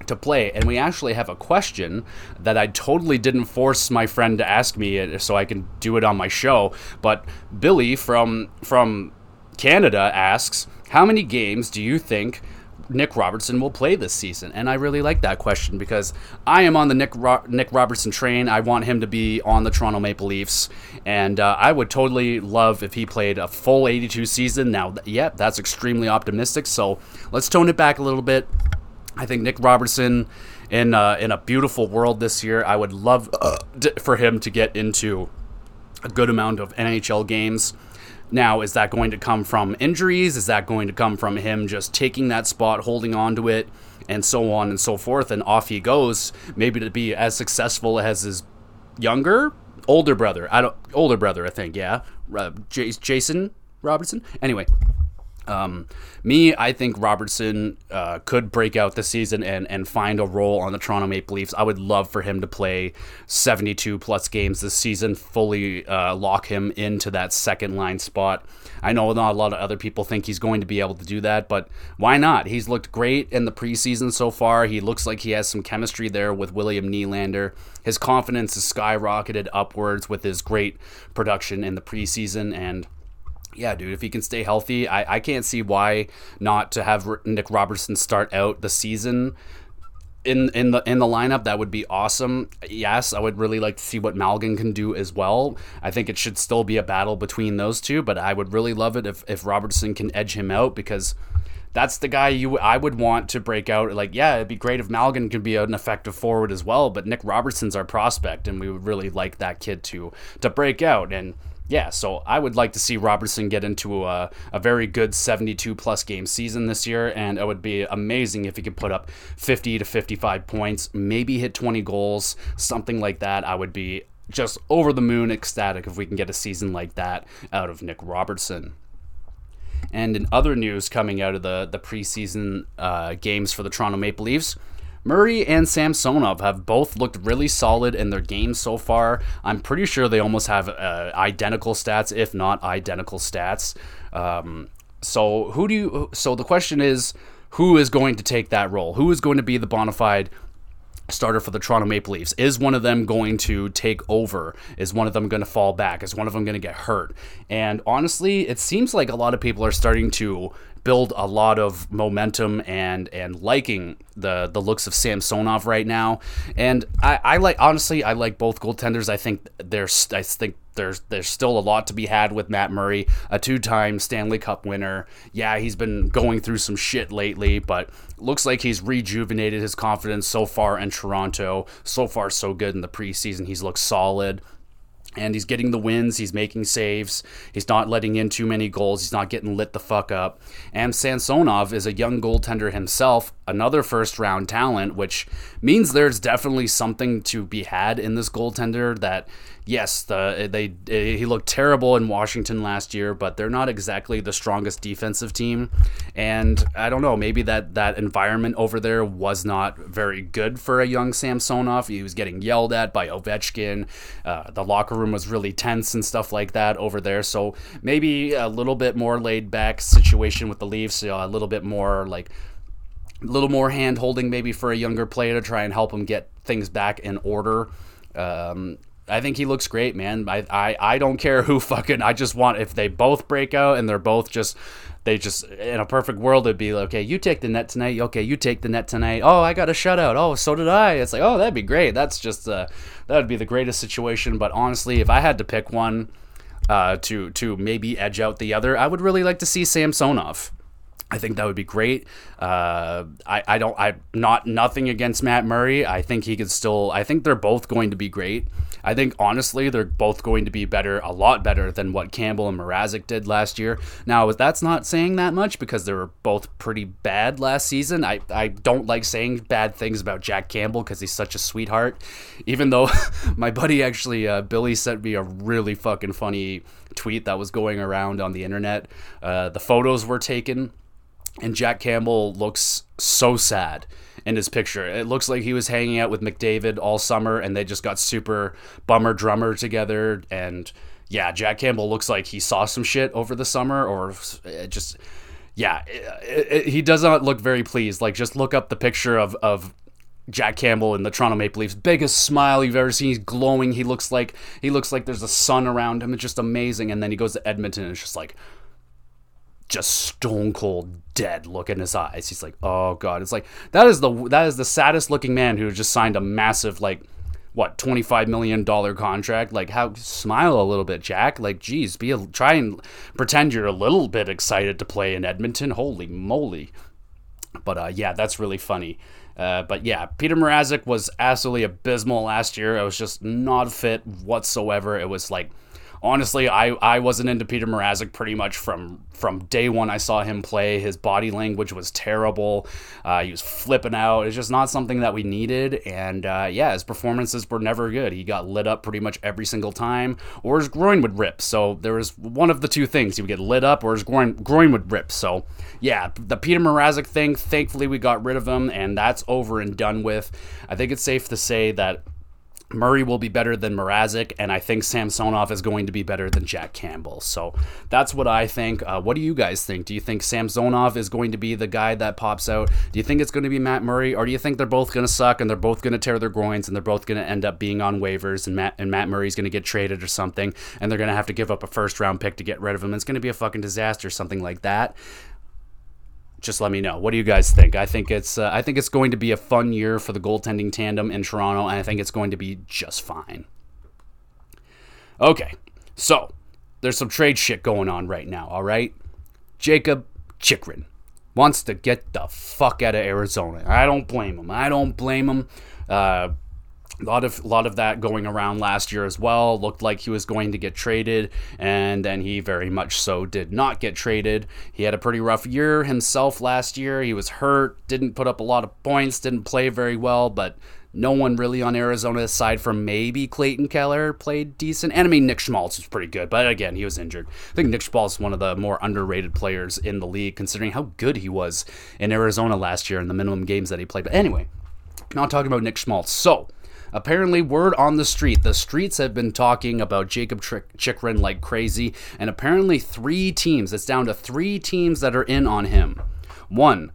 to play. And we actually have a question that I totally didn't force my friend to ask me, so I can do it on my show. But Billy from from Canada asks, "How many games do you think?" Nick Robertson will play this season? And I really like that question because I am on the Nick Ro- Nick Robertson train. I want him to be on the Toronto Maple Leafs, and uh, I would totally love if he played a full 82 season. Now, yeah, that's extremely optimistic. So let's tone it back a little bit. I think Nick Robertson in uh, in a beautiful world this year. I would love uh, for him to get into a good amount of NHL games. Now, is that going to come from injuries? Is that going to come from him just taking that spot, holding on to it, and so on and so forth? And off he goes, maybe to be as successful as his younger, older brother. I don't, older brother, I think, yeah. Uh, Jason Robertson. Anyway, um, me, I think Robertson uh, could break out this season and, and find a role on the Toronto Maple Leafs. I would love for him to play 72 plus games this season, fully uh, lock him into that second line spot. I know not a lot of other people think he's going to be able to do that, but why not? He's looked great in the preseason so far. He looks like he has some chemistry there with William Nylander. His confidence has skyrocketed upwards with his great production in the preseason and yeah, dude, if he can stay healthy, I, I can't see why not to have Nick Robertson start out the season in in the in the lineup. That would be awesome. Yes, I would really like to see what Malgin can do as well. I think it should still be a battle between those two, but I would really love it if if Robertson can edge him out because that's the guy you I would want to break out. Like, yeah, it'd be great if Malgin could be an effective forward as well, but Nick Robertson's our prospect, and we would really like that kid to to break out and yeah, so I would like to see Robertson get into a, a very good 72 plus game season this year, and it would be amazing if he could put up 50 to 55 points, maybe hit 20 goals, something like that. I would be just over the moon ecstatic if we can get a season like that out of Nick Robertson. And in other news coming out of the, the preseason uh, games for the Toronto Maple Leafs, Murray and Samsonov have both looked really solid in their games so far. I'm pretty sure they almost have uh, identical stats, if not identical stats. Um, so who do you? So the question is, who is going to take that role? Who is going to be the bona fide starter for the Toronto Maple Leafs? Is one of them going to take over? Is one of them going to fall back? Is one of them going to get hurt? And honestly, it seems like a lot of people are starting to build a lot of momentum and and liking the the looks of Samsonov right now. And I, I like honestly I like both goaltenders. I think there's I think there's there's still a lot to be had with Matt Murray, a two-time Stanley Cup winner. Yeah, he's been going through some shit lately, but looks like he's rejuvenated his confidence so far in Toronto. So far so good in the preseason. He's looked solid. And he's getting the wins. He's making saves. He's not letting in too many goals. He's not getting lit the fuck up. And Samsonov is a young goaltender himself, another first round talent, which means there's definitely something to be had in this goaltender that yes, the they he looked terrible in Washington last year, but they're not exactly the strongest defensive team, and I don't know, maybe that that environment over there was not very good for a young Samsonov. He was getting yelled at by Ovechkin. Uh, the locker room was really tense and stuff like that over there. So maybe a little bit more laid back situation with the Leafs, you know, a little bit more like a little more hand holding maybe for a younger player to try and help him get things back in order. Um, I think he looks great, man. I, I I don't care who fucking. I just want if they both break out and they're both just they just in a perfect world it'd be like, okay, you take the net tonight. Okay, you take the net tonight. Oh, I got a shutout. Oh, so did I. It's like, oh, that'd be great. That's just uh, that would be the greatest situation. But honestly, if I had to pick one uh, to to maybe edge out the other, I would really like to see Samsonov. I think that would be great. Uh, I, I don't I not nothing against Matt Murray. I think he could still. I think they're both going to be great. I think honestly they're both going to be better, a lot better than what Campbell and Mrazek did last year. Now that's not saying that much because they were both pretty bad last season. I I don't like saying bad things about Jack Campbell because he's such a sweetheart. Even though my buddy actually uh, Billy sent me a really fucking funny tweet that was going around on the internet. Uh, the photos were taken and Jack Campbell looks so sad in his picture. It looks like he was hanging out with McDavid all summer and they just got super bummer drummer together. And yeah, Jack Campbell looks like he saw some shit over the summer or just, yeah, it, it, he does not look very pleased. Like, just look up the picture of, of Jack Campbell in the Toronto Maple Leafs. Biggest smile you've ever seen. He's glowing. He looks like he looks like there's a sun around him. It's just amazing. And then he goes to Edmonton and it's just like just stone cold dead look in his eyes. He's like, "Oh god." It's like that is the that is the saddest looking man who just signed a massive like what 25 million dollar contract? Like how smile a little bit jack. Like geez be a, try and pretend you're a little bit excited to play in edmonton. Holy moly. But uh, yeah that's really funny. Uh, but yeah peter mrazek was absolutely abysmal last year. It was just not fit whatsoever. It was like honestly, I, I wasn't into Peter Mrazek pretty much from from day one. I saw him play. His body language was terrible. Uh, he was flipping out. It's just not something that we needed. And uh, yeah, his performances were never good. He got lit up pretty much every single time, or his groin would rip. So there was one of the two things: he would get lit up, or his groin groin would rip. So yeah, the Peter Mrazek thing. Thankfully, we got rid of him, and that's over and done with. I think it's safe to say that Murray will be better than Mrazek, and I think Samsonov is going to be better than Jack Campbell. So that's what I think. Uh, what do you guys think? Do you think Samsonov is going to be the guy that pops out? Do you think it's going to be Matt Murray, or do you think they're both going to suck and they're both going to tear their groins and they're both going to end up being on waivers and Matt and Matt Murray's going to get traded or something and they're going to have to give up a first round pick to get rid of him? It's going to be a fucking disaster, something like that just let me know. What do you guys think? I think it's uh, I think it's going to be a fun year for the goaltending tandem in Toronto, and I think it's going to be just fine. Okay, so there's some trade shit going on right now. All right, Jakob Chychrun wants to get the fuck out of Arizona. I don't blame him. I don't blame him. Uh, a lot of lot of that going around last year as well. Looked like he was going to get traded, and then he very much so did not get traded. He had a pretty rough year himself last year. He was hurt, didn't put up a lot of points, didn't play very well, but no one really on Arizona aside from maybe Clayton Keller played decent. And I mean Nick Schmaltz was pretty good, but again, he was injured. I think Nick Schmaltz is one of the more underrated players in the league considering how good he was in Arizona last year in the minimum games that he played. But anyway, not talking about Nick Schmaltz. So, Apparently, word on the street, the streets have been talking about Jakob Chychrun like crazy, and apparently, three teams, it's down to three teams that are in on him. One,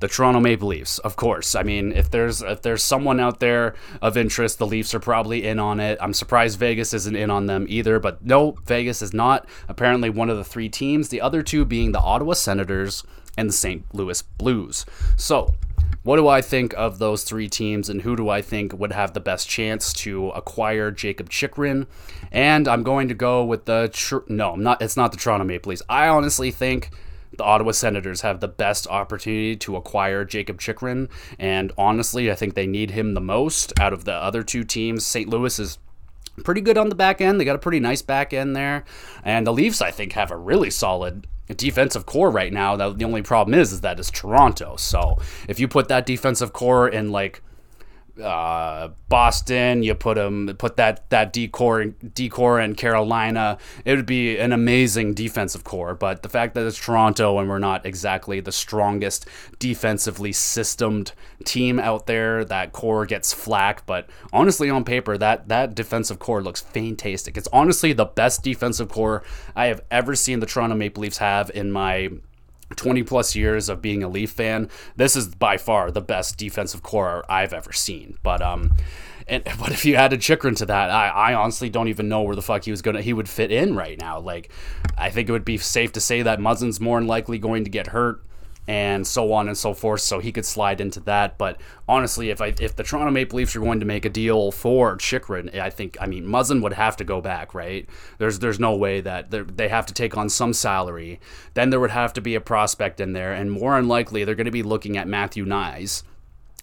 the Toronto Maple Leafs, of course. I mean, if there's if there's someone out there of interest, the Leafs are probably in on it. I'm surprised Vegas isn't in on them either, but no, Vegas is not. Apparently, one of the three teams. The other two being the Ottawa Senators and the St. Louis Blues. So, what do I think of those three teams, and who do I think would have the best chance to acquire Jakob Chychrun? And I'm going to go with the tr- no, not it's not the Toronto Maple Leafs. I honestly think the Ottawa Senators have the best opportunity to acquire Jakob Chychrun, and honestly, I think they need him the most out of the other two teams. St. Louis is pretty good on the back end. They got a pretty nice back end there. And the Leafs, I think, have a really solid defensive core right now. The only problem is, is that it's Toronto. So if you put that defensive core in like uh, Boston, you put them put that that decor decor in Carolina, it would be an amazing defensive core. But the fact that it's Toronto and we're not exactly the strongest defensively systemed team out there, that core gets flack. But honestly, on paper, that that defensive core looks fantastic. It's honestly the best defensive core I have ever seen the Toronto Maple Leafs have in my 20 plus years of being a Leaf fan, this is by far the best defensive core I've ever seen. But um, and but if you added Chychrun to that, I, I honestly don't even know where the fuck he was gonna he would fit in right now. Like, I think it would be safe to say that Muzzin's more than likely going to get hurt and so on and so forth. So he could slide into that. But honestly, if I if the Toronto Maple Leafs are going to make a deal for Chychrun, I think I mean Muzzin would have to go back, right? There's there's no way that they have to take on some salary. Then there would have to be a prospect in there, and more unlikely they're going to be looking at Matthew Knies.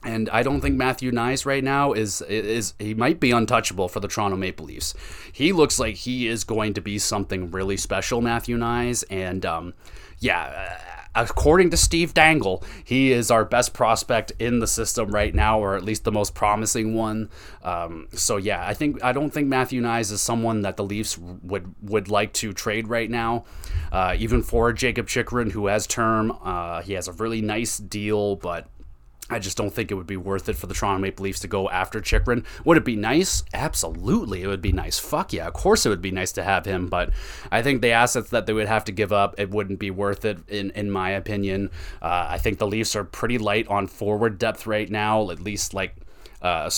And I don't think Matthew Knies right now is is he might be untouchable for the Toronto Maple Leafs. He looks like he is going to be something really special, Matthew Knies, and um, yeah according to Steve Dangle, he is our best prospect in the system right now, or at least the most promising one. Um, so yeah, I think I don't think Matthew Knies is someone that the Leafs would would like to trade right now, uh, even for Jakob Chychrun, who has term. Uh, he has a really nice deal, but I just don't think it would be worth it for the Toronto Maple Leafs to go after Chychrun. Would it be nice? Absolutely, it would be nice. Fuck yeah, of course it would be nice to have him. But I think the assets that they would have to give up, it wouldn't be worth it, in in my opinion. Uh, I think the Leafs are pretty light on forward depth right now, at least like uh,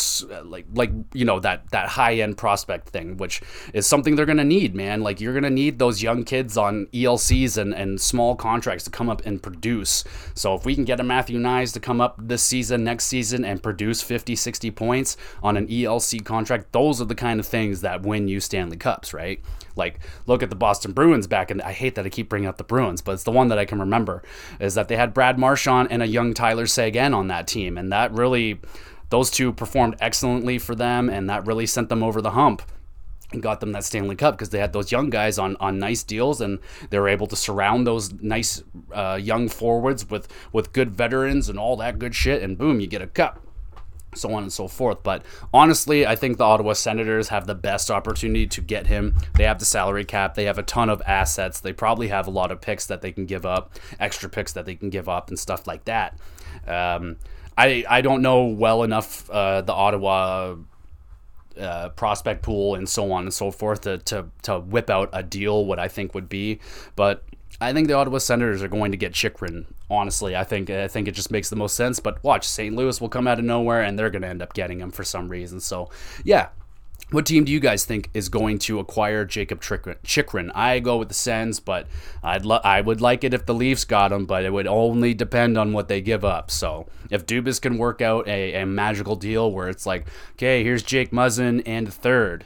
like like you know that that high end prospect thing, which is something they're gonna need, man. Like you're gonna need those young kids on ELCs and and small contracts to come up and produce. So if we can get a Matthew Knies to come up this season, next season, and produce 50, 60 points on an ELC contract, those are the kind of things that win you Stanley Cups, right? Like look at the Boston Bruins back, and I hate that I keep bringing up the Bruins, but it's the one that I can remember is that they had Brad Marchand and a young Tyler Seguin on that team, and that really those two performed excellently for them, and that really sent them over the hump and got them that Stanley Cup because they had those young guys on, on nice deals and they were able to surround those nice uh, young forwards with with good veterans and all that good shit and boom you get a cup so on and so forth. But honestly I think the Ottawa Senators have the best opportunity to get him. They have the salary cap. They have a ton of assets. They probably have a lot of picks that they can give up extra picks that they can give up and stuff like that. Um, I I don't know well enough uh, the Ottawa uh, prospect pool and so on and so forth to, to to whip out a deal what I think would be, but I think the Ottawa Senators are going to get Chychrun. Honestly, I think I think it just makes the most sense. But watch, St. Louis will come out of nowhere and they're going to end up getting him for some reason. So yeah, what team do you guys think is going to acquire Jakob Chychrun? I go with the Sens, but I'd lo- I would like it if the Leafs got him, but it would only depend on what they give up. So if Dubas can work out a, a magical deal where it's like, okay, here's Jake Muzzin and a third.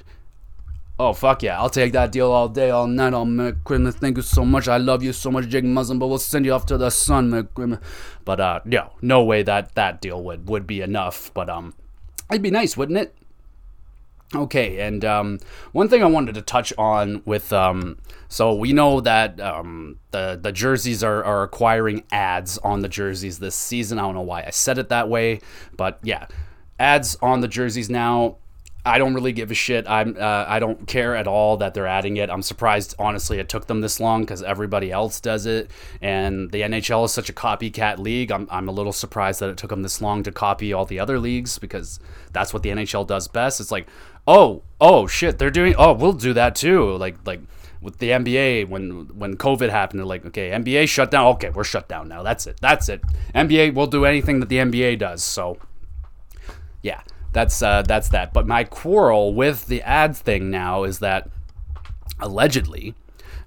Oh fuck yeah! I'll take that deal all day, all night. Oh McCrimmon, thank you so much. I love you so much, Jake Muzzin. But we'll send you off to the sun, McCrimmon. But uh, no, no way that that deal would would be enough. But um, it'd be nice, wouldn't it? Okay, and um, one thing I wanted to touch on with um, so we know that um, the the jerseys are, are acquiring ads on the jerseys this season. I don't know why I said it that way, but yeah, ads on the jerseys now. I don't really give a shit. I'm uh, I don't care at all that they're adding it. I'm surprised, honestly, it took them this long because everybody else does it, and the NHL is such a copycat league. I'm I'm a little surprised that it took them this long to copy all the other leagues because that's what the NHL does best. It's like, oh oh shit, they're doing. Oh, we'll do that too. Like like with the NBA when when COVID happened, they're like, okay, NBA shut down. Okay, we're shut down now. That's it. That's it. NBA will do anything that the NBA does. So yeah that's uh, that's that. But my quarrel with the ads thing now is that allegedly,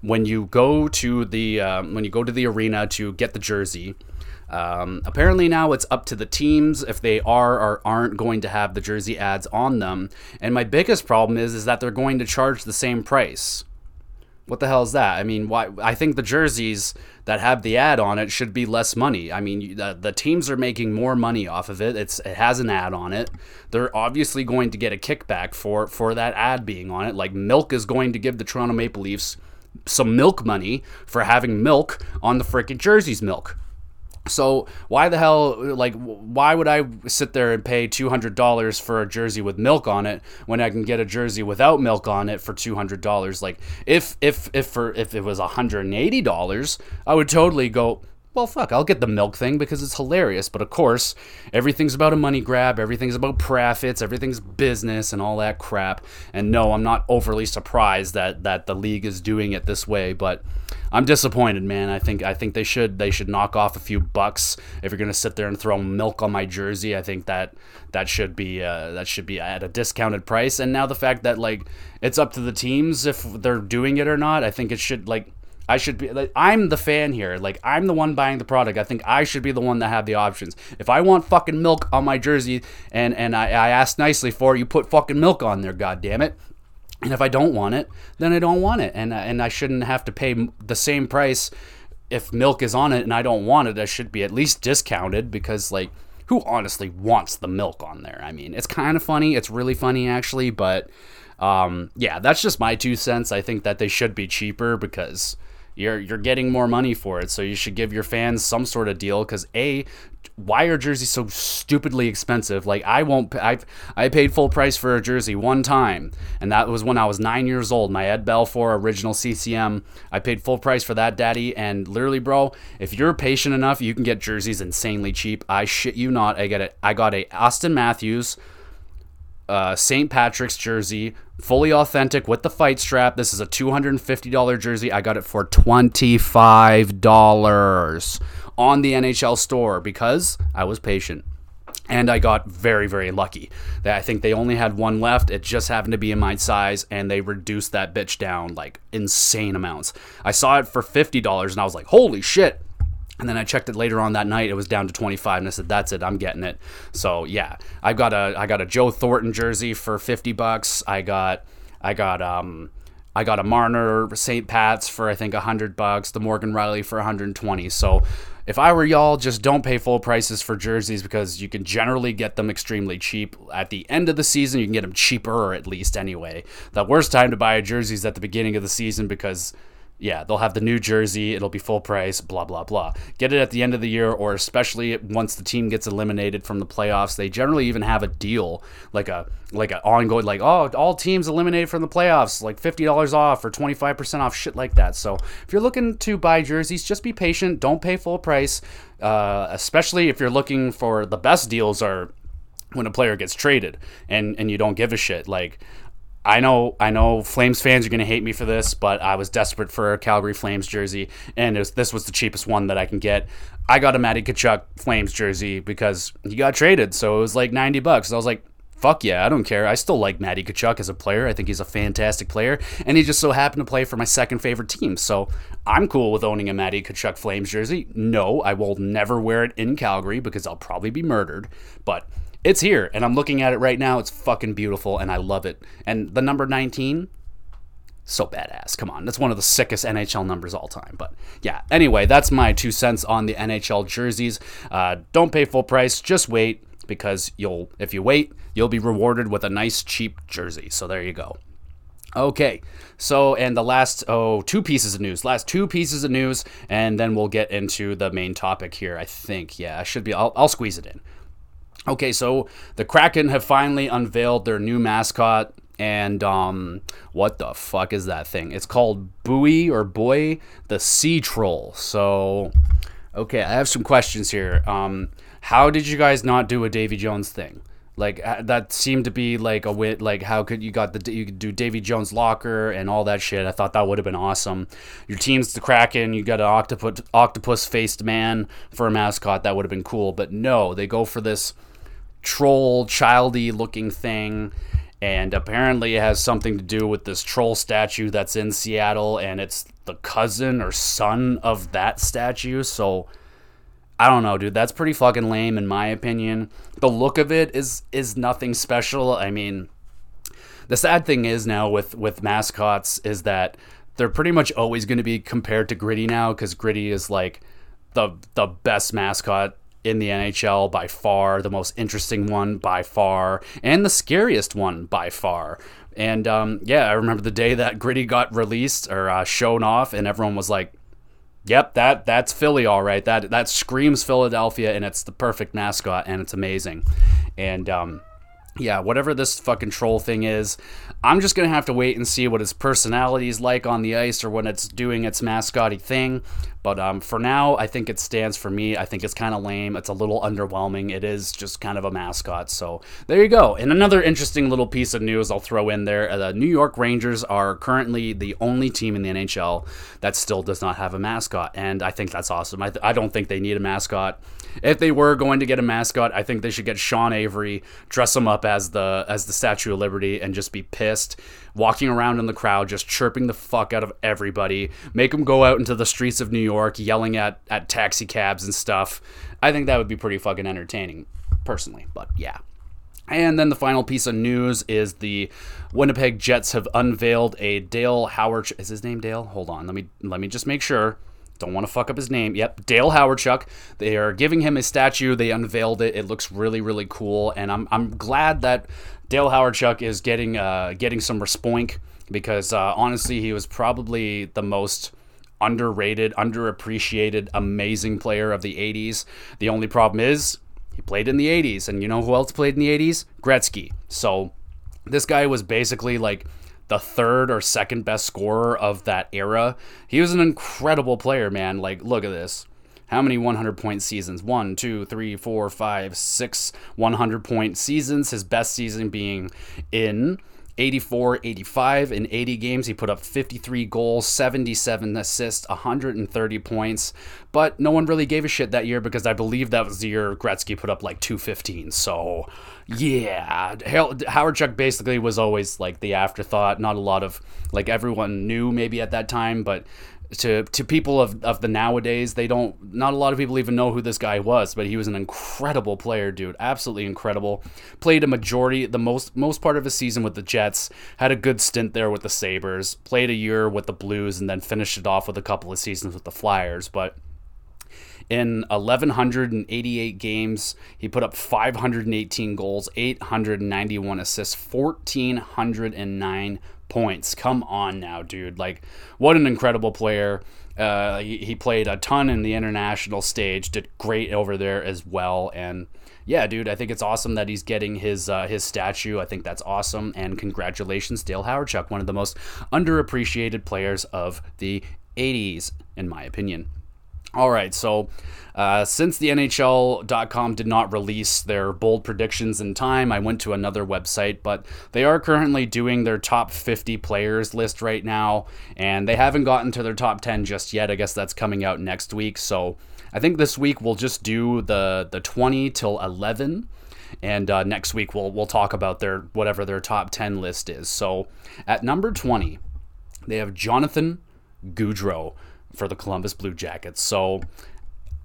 when you go to the um, when you go to the arena to get the jersey, um, apparently now it's up to the teams if they are or aren't going to have the jersey ads on them. And my biggest problem is is that they're going to charge the same price. What the hell is that? I mean, why? I think the jerseys that have the ad on it should be less money. I mean, the, the teams are making more money off of it. It's it has an ad on it. They're obviously going to get a kickback for for that ad being on it. Like Milk is going to give the Toronto Maple Leafs some milk money for having milk on the freaking jerseys milk. So why the hell like why would I sit there and pay $200 for a jersey with milk on it when I can get a jersey without milk on it for $200 like if if if for if it was $180 I would totally go well, fuck, I'll get the milk thing because it's hilarious. But of course, everything's about a money grab, everything's about profits, everything's business and all that crap. And no, I'm not overly surprised that that the league is doing it this way, but I'm disappointed, man. I think I think they should they should knock off a few bucks if you're gonna sit there and throw milk on my jersey. I think that that should be uh, that should be at a discounted price. And now the fact that like it's up to the teams if they're doing it or not. I think it should like I should be like I'm the fan here. Like I'm the one buying the product. I think I should be the one that have the options. If I want fucking milk on my jersey and and I, I ask nicely for it, you put fucking milk on there, god damn it. And if I don't want it, then I don't want it. And and I shouldn't have to pay the same price if milk is on it and I don't want it. I should be at least discounted because like who honestly wants the milk on there? I mean, it's kind of funny. It's really funny actually, but um, yeah, that's just my two cents. I think that they should be cheaper because you're you're getting more money for it, so you should give your fans some sort of deal. Because a, why are jerseys so stupidly expensive? Like I won't. I I paid full price for a jersey one time, and that was when I was nine years old. My Ed Belfour original CCM. I paid full price for that, daddy. And literally, bro, if you're patient enough, you can get jerseys insanely cheap. I shit you not. I get it. I got a Austin Matthews uh, St. Patrick's jersey, fully authentic with the fight strap. This is a $250 jersey. I got it for $25 on the NHL store because I was patient. And I got very, very lucky. That I think they only had one left. It just happened to be in my size, and they reduced that bitch down like insane amounts. I saw it for $50, and I was like, holy shit, and then I checked it later on that night. It was down to 25, and I said, "That's it. I'm getting it." So yeah, I got a I got a Joe Thornton jersey for 50 bucks. I got I got um I got a Marner St. Pat's for I think 100 bucks. The Morgan Rielly for 120. So if I were y'all, just don't pay full prices for jerseys because you can generally get them extremely cheap. At the end of the season, you can get them cheaper, or at least anyway. The worst time to buy a jersey is at the beginning of the season because yeah, they'll have the new jersey, it'll be full price, blah, blah, blah. Get it at the end of the year, or especially once the team gets eliminated from the playoffs. They generally even have a deal, like a like an ongoing, like, oh, all teams eliminated from the playoffs, like $50 off or 25% off, shit like that. So if you're looking to buy jerseys, just be patient. Don't pay full price, uh, especially if you're looking for the best deals are when a player gets traded and, and you don't give a shit. Like, I know, I know, Flames fans are going to hate me for this, but I was desperate for a Calgary Flames jersey, and was, this was the cheapest one that I can get. I got a Matty Tkachuk Flames jersey because he got traded, so it was like ninety bucks. I was like, fuck yeah, I don't care. I still like Matty Tkachuk as a player. I think he's a fantastic player, and he just so happened to play for my second favorite team. So I'm cool with owning a Matty Tkachuk Flames jersey. No, I will never wear it in Calgary because I'll probably be murdered, but it's here and I'm looking at it right now. It's fucking beautiful and I love it. And the number 19, so badass. Come on, that's one of the sickest NHL numbers all time. But yeah, anyway, that's my two cents on the NHL jerseys. Uh, don't pay full price, just wait because you'll if you wait, you'll be rewarded with a nice cheap jersey. So there you go. Okay, so and the last oh two pieces of news, last two pieces of news, and then we'll get into the main topic here. I think yeah, I should be. I'll, I'll squeeze it in. Okay, so the Kraken have finally unveiled their new mascot. And um, what the fuck is that thing? It's called Buoy or Boy, the Sea Troll. So, okay, I have some questions here. Um, how did you guys not do a Davy Jones thing? Like uh, that seemed to be like a wit. Like how could you got the you could do Davy Jones locker and all that shit. I thought that would have been awesome. Your team's the Kraken. You got an octopus octopus faced man for a mascot. That would have been cool. But no, they go for this troll, childy looking thing. And apparently it has something to do with this troll statue that's in Seattle, and it's the cousin or son of that statue. So I don't know, dude. That's pretty fucking lame in my opinion. The look of it is is nothing special. I mean, the sad thing is now with with mascots is that they're pretty much always going to be compared to Gritty now because Gritty is like the the best mascot in the NHL by far, the most interesting one by far, and the scariest one by far. And um, yeah, I remember the day that Gritty got released or uh, shown off, and everyone was like, "Yep, that that's Philly, all right. That that screams Philadelphia, and it's the perfect mascot, and it's amazing." And um, yeah, whatever this fucking troll thing is, I'm just gonna have to wait and see what his personality is like on the ice or when it's doing its mascotty thing. But um, for now, I think it stands for me. I think it's kind of lame. It's a little underwhelming. It is just kind of a mascot. So there you go. And another interesting little piece of news I'll throw in there: uh, the New York Rangers are currently the only team in the NHL that still does not have a mascot, and I think that's awesome. I, th- I don't think they need a mascot. If they were going to get a mascot, I think they should get Sean Avery, dress him up as the as the Statue of Liberty, and just be pissed, walking around in the crowd, just chirping the fuck out of everybody. Make him go out into the streets of New York, yelling at at taxi cabs and stuff. I think that would be pretty fucking entertaining, personally. But yeah. And then the final piece of news is the Winnipeg Jets have unveiled a Dale Howard. Is his name Dale? Hold on, let me let me just make sure. Don't want to fuck up his name. Yep, Dale Hawerchuk. They are giving him a statue. They unveiled it. It looks really, really cool, and I'm, I'm glad that Dale Hawerchuk is getting uh, getting some respoink because uh, honestly, he was probably the most underrated, underappreciated, amazing player of the 80s. The only problem is he played in the 80s, and you know who else played in the 80s? Gretzky. So this guy was basically like the third or second best scorer of that era. He was an incredible player, man. Like, look at this. How many 100 point seasons? One, two, three, four, five, six 100 point seasons. His best season being in 84, 85. In 80 games, he put up 53 goals, 77 assists, 130 points. But no one really gave a shit that year because I believe that was the year Gretzky put up like 215. So, yeah. Hawerchuk basically was always like the afterthought. Not a lot of, like, everyone knew maybe at that time, but to to people of, of the nowadays they don't not a lot of people even know who this guy was but he was an incredible player dude. Absolutely incredible. Played a majority the most most part of his season with the jets. Had a good stint there with the sabres. Played a year with the blues and then finished it off with a couple of seasons with the flyers. But in 1188 games he put up 518 goals 891 assists 1409 points. Come on now, dude. Like, what an incredible player. Uh, he, he played a ton in the international stage, did great over there as well. And yeah, dude, I think it's awesome that he's getting his uh, his statue. I think that's awesome. And congratulations, Dale Hawerchuk, one of the most underappreciated players of the 80s, in my opinion. All right, so uh, since the NHL.com did not release their bold predictions in time, I went to another website, but they are currently doing their top 50 players list right now, and they haven't gotten to their top 10 just yet. I guess that's coming out next week. So I think this week we'll just do the the 20 till 11 and uh, next week we'll we'll talk about their whatever their top 10 list is. So at number 20, they have Jonathan Gaudreau for the Columbus Blue Jackets. So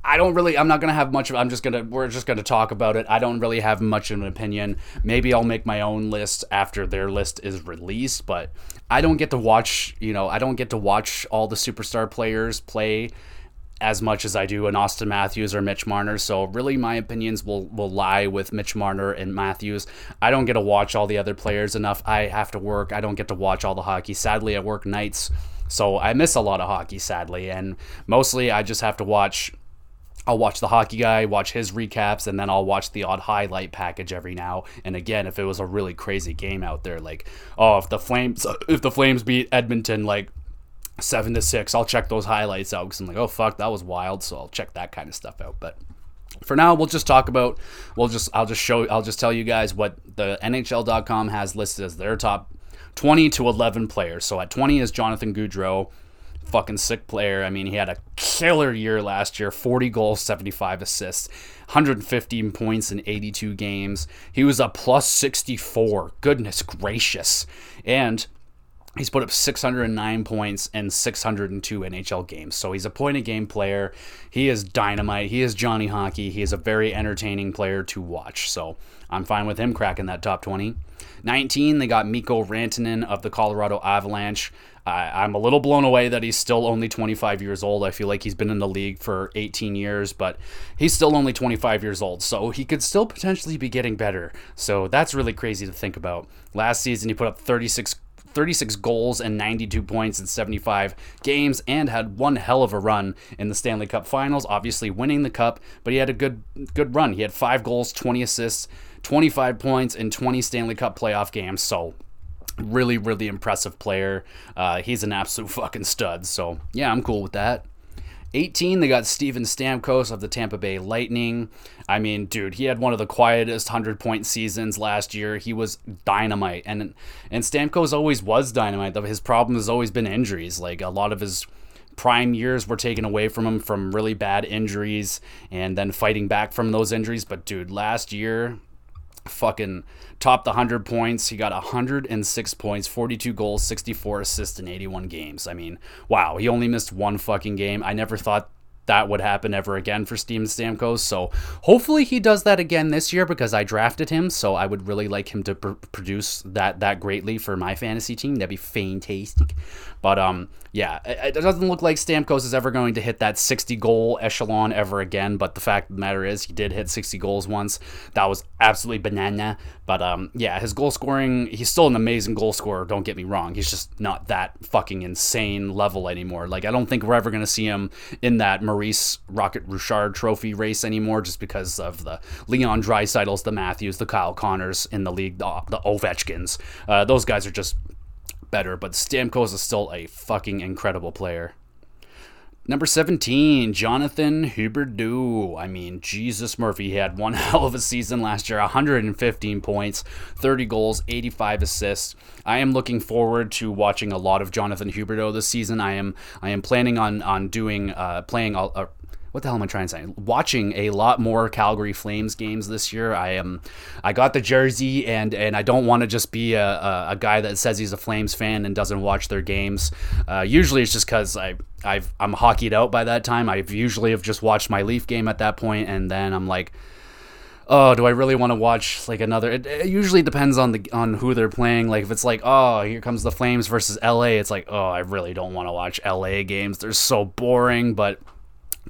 I don't really. I'm not gonna have much of. I'm just gonna. We're just gonna talk about it. I don't really have much of an opinion. Maybe I'll make my own list after their list is released. But I don't get to watch. You know, I don't get to watch all the superstar players play as much as I do an Austin Matthews or Mitch Marner. So really, my opinions will will lie with Mitch Marner and Matthews. I don't get to watch all the other players enough. I have to work. I don't get to watch all the hockey. Sadly, I work nights. So I miss a lot of hockey, sadly, and mostly I just have to watch I'll watch the hockey guy, watch his recaps, and then I'll watch the odd highlight package every now and again. If it was a really crazy game out there, like oh, if the Flames if the Flames beat Edmonton like seven to six, I'll check those highlights out because I'm like, oh fuck, that was wild. So I'll check that kind of stuff out. But for now, we'll just talk about. We'll just I'll just show I'll just tell you guys what the NHL.com has listed as their top 20 to 11 players. So at 20 is Jonathan Gaudreau fucking sick player. I mean, he had a killer year last year 40 goals, 75 assists, 115 points in 82 games. He was a plus 64. Goodness gracious. And He's put up 609 points in 602 NHL games. So he's a point a game player. He is dynamite. He is Johnny Hockey. He is a very entertaining player to watch. So I'm fine with him cracking that top 20. 19, they got Mikko Rantanen of the Colorado Avalanche. I'm a little blown away that he's still only 25 years old. I feel like he's been in the league for 18 years, but he's still only 25 years old, so he could still potentially be getting better. So that's really crazy to think about. Last season, he put up 36 36 goals and 92 points in 75 games and had one hell of a run in the Stanley Cup Finals, obviously winning the cup, but he had a good good run. He had 5 goals, 20 assists, 25 points in 20 Stanley Cup playoff games. So really really impressive player. Uh, he's an absolute fucking stud. So, yeah, I'm cool with that. 18, they got Steven Stamkos of the Tampa Bay Lightning. I mean, dude, he had one of the quietest 100 point seasons last year. He was dynamite. And and Stamkos always was dynamite. His problem has always been injuries. Like a lot of his prime years were taken away from him from really bad injuries and then fighting back from those injuries. But dude, last year, fucking topped the 100 points. He got 106 points, 42 goals, 64 assists in 81 games. I mean, wow, he only missed one fucking game. I never thought that would happen ever again for Steven Stamkos. So hopefully he does that again this year because I drafted him. So I would really like him to pr- produce that that greatly for my fantasy team. That'd be fantastic. But um, yeah, it, it, doesn't look like Stamkos is ever going to hit that 60 goal echelon ever again. But the fact of the matter is, he did hit 60 goals once. That was absolutely banana. But um, yeah, his goal scoring, he's still an amazing goal scorer. Don't get me wrong. He's just not that fucking insane level anymore. Like I don't think we're ever going to see him in that Maurice Rocket Richard Trophy race anymore, just because of the Leon Draisaitl's, the Matthews, the Kyle Connors in the league, the, the Ovechkins. Uh, those guys are just better, but Stamkos is still a fucking incredible player. Number 17, Jonathan Huberdeau. I mean, Jesus Murphy he had one hell of a season last year 115 points, 30 goals, 85 assists. I am looking forward to watching a lot of Jonathan Huberdeau this season. I am I am planning on on doing uh, playing a, what the hell am I trying to say? Watching a lot more Calgary Flames games this year. I am, I got the jersey, and and I don't want to just be a, a, a, guy that says he's a Flames fan and doesn't watch their games. Uh, usually, it's just because I I've I'm hockeyed out by that time. I've usually have just watched my Leaf game at that point, and then I'm like oh, do I really want to watch like another? It, it, usually depends on the on who they're playing. Like if it's like, oh, here comes the Flames versus LA, it's like, oh, I really don't want to watch LA games. They're so boring. But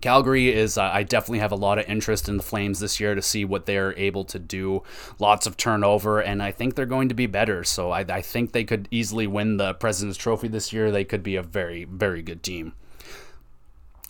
Calgary is, uh, I definitely have a lot of interest in the Flames this year to see what they're able to do. Lots of turnover, and I think they're going to be better. So I, I think they could easily win the President's Trophy this year. They could be a very, very good team.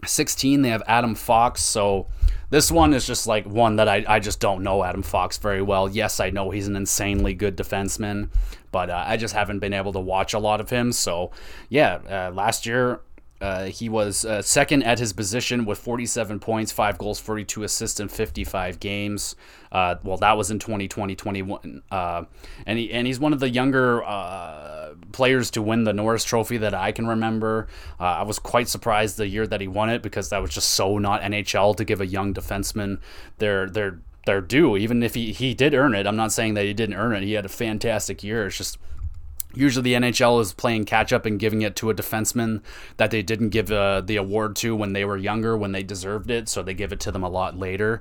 16, they have Adam Fox. So this one is just like one that I, I just don't know Adam Fox very well. Yes, I know he's an insanely good defenseman, but uh, I just haven't been able to watch a lot of him. So yeah, uh, last year uh, he was uh, second at his position with 47 points, 5 goals, 42 assists in 55 games. Uh, well, that was in 2020 21. Uh, and, he, and he's one of the younger uh, players to win the Norris Trophy that I can remember. Uh, I was quite surprised the year that he won it because that was just so not NHL to give a young defenseman their, their, their due, even if he, he did earn it. I'm not saying that he didn't earn it. He had a fantastic year. It's just Usually, the NHL is playing catch up and giving it to a defenseman that they didn't give uh, the award to when they were younger, when they deserved it. So they give it to them a lot later.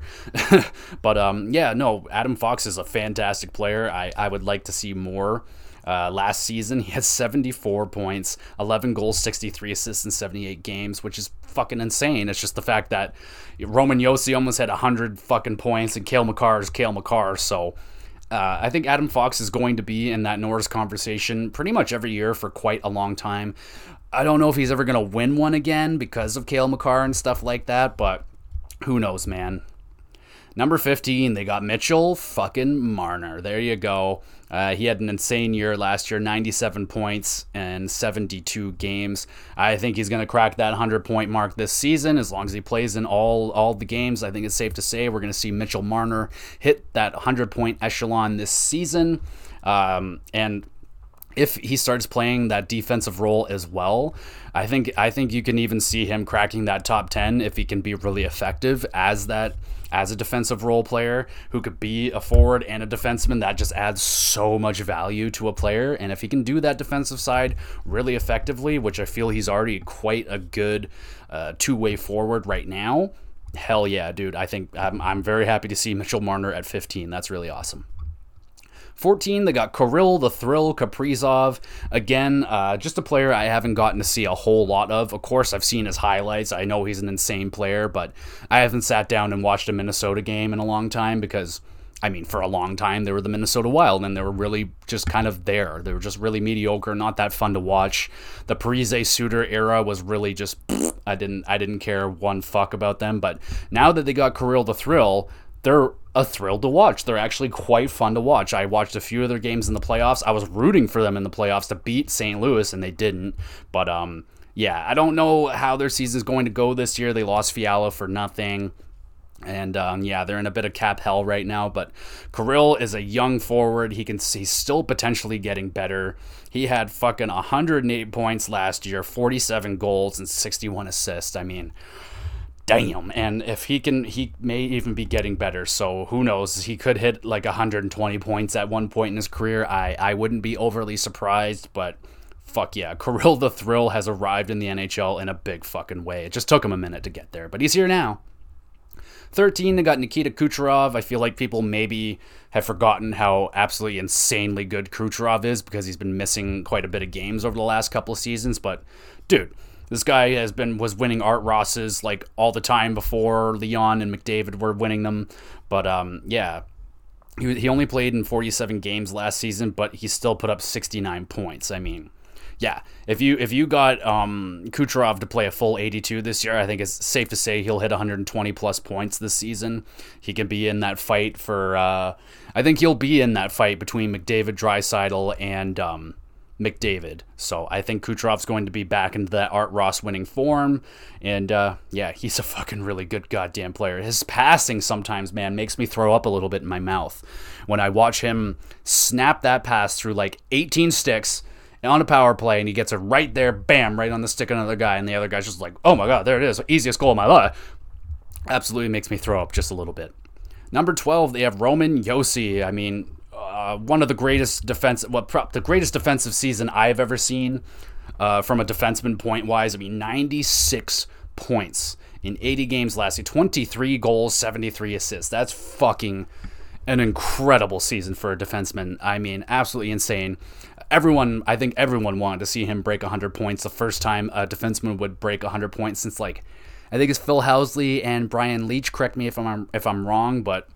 but um, yeah, no, Adam Fox is a fantastic player. I, I would like to see more. Uh, last season, he had 74 points, 11 goals, 63 assists in 78 games, which is fucking insane. It's just the fact that Roman Josi almost had 100 fucking points and Cale Makar is Cale Makar. So uh, I think Adam Fox is going to be in that Norris conversation pretty much every year for quite a long time. I don't know if he's ever going to win one again because of Cale Makar and stuff like that, but who knows, man. Number 15, they got Mitchell fucking Marner. There you go. Uh, he had an insane year last year 97 points and 72 games. I think he's going to crack that 100 point mark this season as long as he plays in all, all the games. I think it's safe to say we're going to see Mitchell Marner hit that 100 point echelon this season. Um, and if he starts playing that defensive role as well, I think I think you can even see him cracking that top 10 if he can be really effective as that as a defensive role player who could be a forward and a defenseman that just adds so much value to a player and if he can do that defensive side really effectively, which I feel he's already quite a good uh, two-way forward right now, hell yeah, dude. I think I'm, I'm very happy to see Mitchell Marner at 15. That's really awesome. 14, they got Kirill the Thrill Kaprizov. Again, uh, just a player I haven't gotten to see a whole lot of. Of course, I've seen his highlights. I know he's an insane player, but I haven't sat down and watched a Minnesota game in a long time because. I mean, for a long time, they were the Minnesota Wild, and they were really just kind of there. They were just really mediocre, not that fun to watch. The Parise Suter era was really just I didn't I didn't care one fuck about them. But now that they got Kirill the Thrill, they're a thrill to watch. They're actually quite fun to watch. I watched a few of their games in the playoffs. I was rooting for them in the playoffs to beat St. Louis, and they didn't. But um, yeah, I don't know how their season is going to go this year. They lost Fiala for nothing. And um, yeah, they're in a bit of cap hell right now. But Kirill is a young forward. He can he's still potentially getting better. He had fucking 108 points last year, 47 goals and 61 assists. I mean, damn. And if he can, he may even be getting better. So who knows? He could hit like 120 points at one point in his career. I, I wouldn't be overly surprised, but fuck yeah. Kirill the Thrill has arrived in the NHL in a big fucking way. It just took him a minute to get there, but he's here now. 13, they got Nikita Kucherov. I feel like people maybe have forgotten how absolutely insanely good Kucherov is because he's been missing quite a bit of games over the last couple of seasons. But, dude, this guy has been was winning Art Rosses like all the time before Leon and McDavid were winning them. But um, yeah, he, he only played in 47 games last season, but he still put up 69 points. I mean, yeah, if you if you got um, Kucherov to play a full 82 this year, I think it's safe to say he'll hit 120 plus points this season. He can be in that fight for. Uh, I think he'll be in that fight between McDavid, Draisaitl, and um, McDavid. So I think Kucherov's going to be back into that Art Ross winning form. And uh, yeah, he's a fucking really good goddamn player. His passing sometimes, man, makes me throw up a little bit in my mouth when I watch him snap that pass through like 18 sticks on a power play and he gets it right there, bam, right on the stick of another guy. And the other guy's just like, oh my God, there it is. Easiest goal of my life. Absolutely makes me throw up just a little bit. Number 12, they have Roman Josi. I mean, uh, one of the greatest defense, well, the greatest defensive season I've ever seen uh, from a defenseman point wise. I mean, 96 points in 80 games last year, 23 goals, 73 assists. That's fucking an incredible season for a defenseman. I mean, absolutely insane. Everyone, I think everyone wanted to see him break 100 points. The first time a defenseman would break 100 points since like, I think it's Phil Housley and Brian Leetch. Correct me if I'm if I'm wrong, but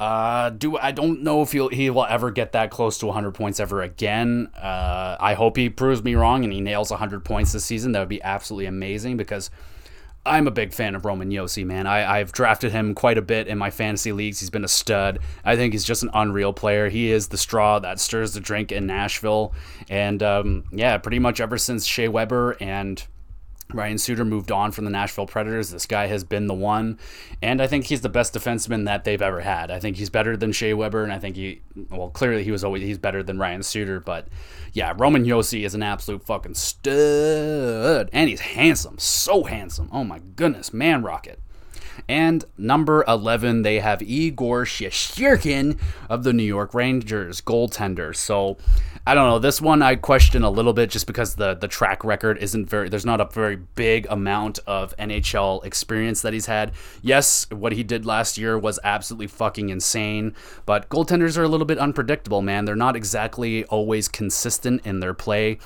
uh, do I don't know if he'll he will ever get that close to 100 points ever again. Uh, I hope he proves me wrong and he nails 100 points this season. That would be absolutely amazing because I'm a big fan of Roman Josi, man. I, I've drafted him quite a bit in my fantasy leagues. He's been a stud. I think he's just an unreal player. He is the straw that stirs the drink in Nashville. And um, yeah, pretty much ever since Shea Weber and Ryan Suter moved on from the Nashville Predators. This guy has been the one, and I think he's the best defenseman that they've ever had. I think he's better than Shea Weber, and I think he, well, clearly he was always he's better than Ryan Suter. But yeah, Roman Josi is an absolute fucking stud, and he's handsome, so handsome. Oh my goodness, man, rocket. And number 11, they have Igor Shesterkin of the New York Rangers, goaltender. So I don't know. This one I question a little bit just because the the track record isn't very. There's not a very big amount of NHL experience that he's had. Yes, what he did last year was absolutely fucking insane. But goaltenders are a little bit unpredictable, man. They're not exactly always consistent in their play.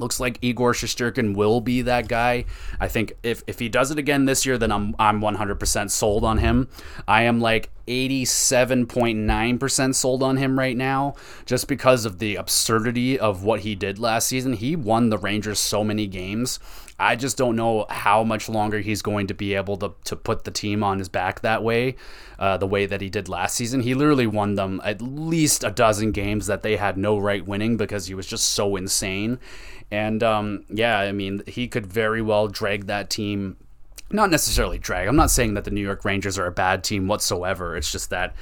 Looks like Igor Shesterkin will be that guy. I think if, if he does it again this year, then I'm I'm 100% sold on him. I am like 87.9% sold on him right now just because of the absurdity of what he did last season. He won the Rangers so many games. I just don't know how much longer he's going to be able to, to put the team on his back that way, uh, the way that he did last season. He literally won them at least a dozen games that they had no right winning because he was just so insane. And um, yeah, I mean, he could very well drag that team. Not necessarily drag. I'm not saying that the New York Rangers are a bad team whatsoever. It's just that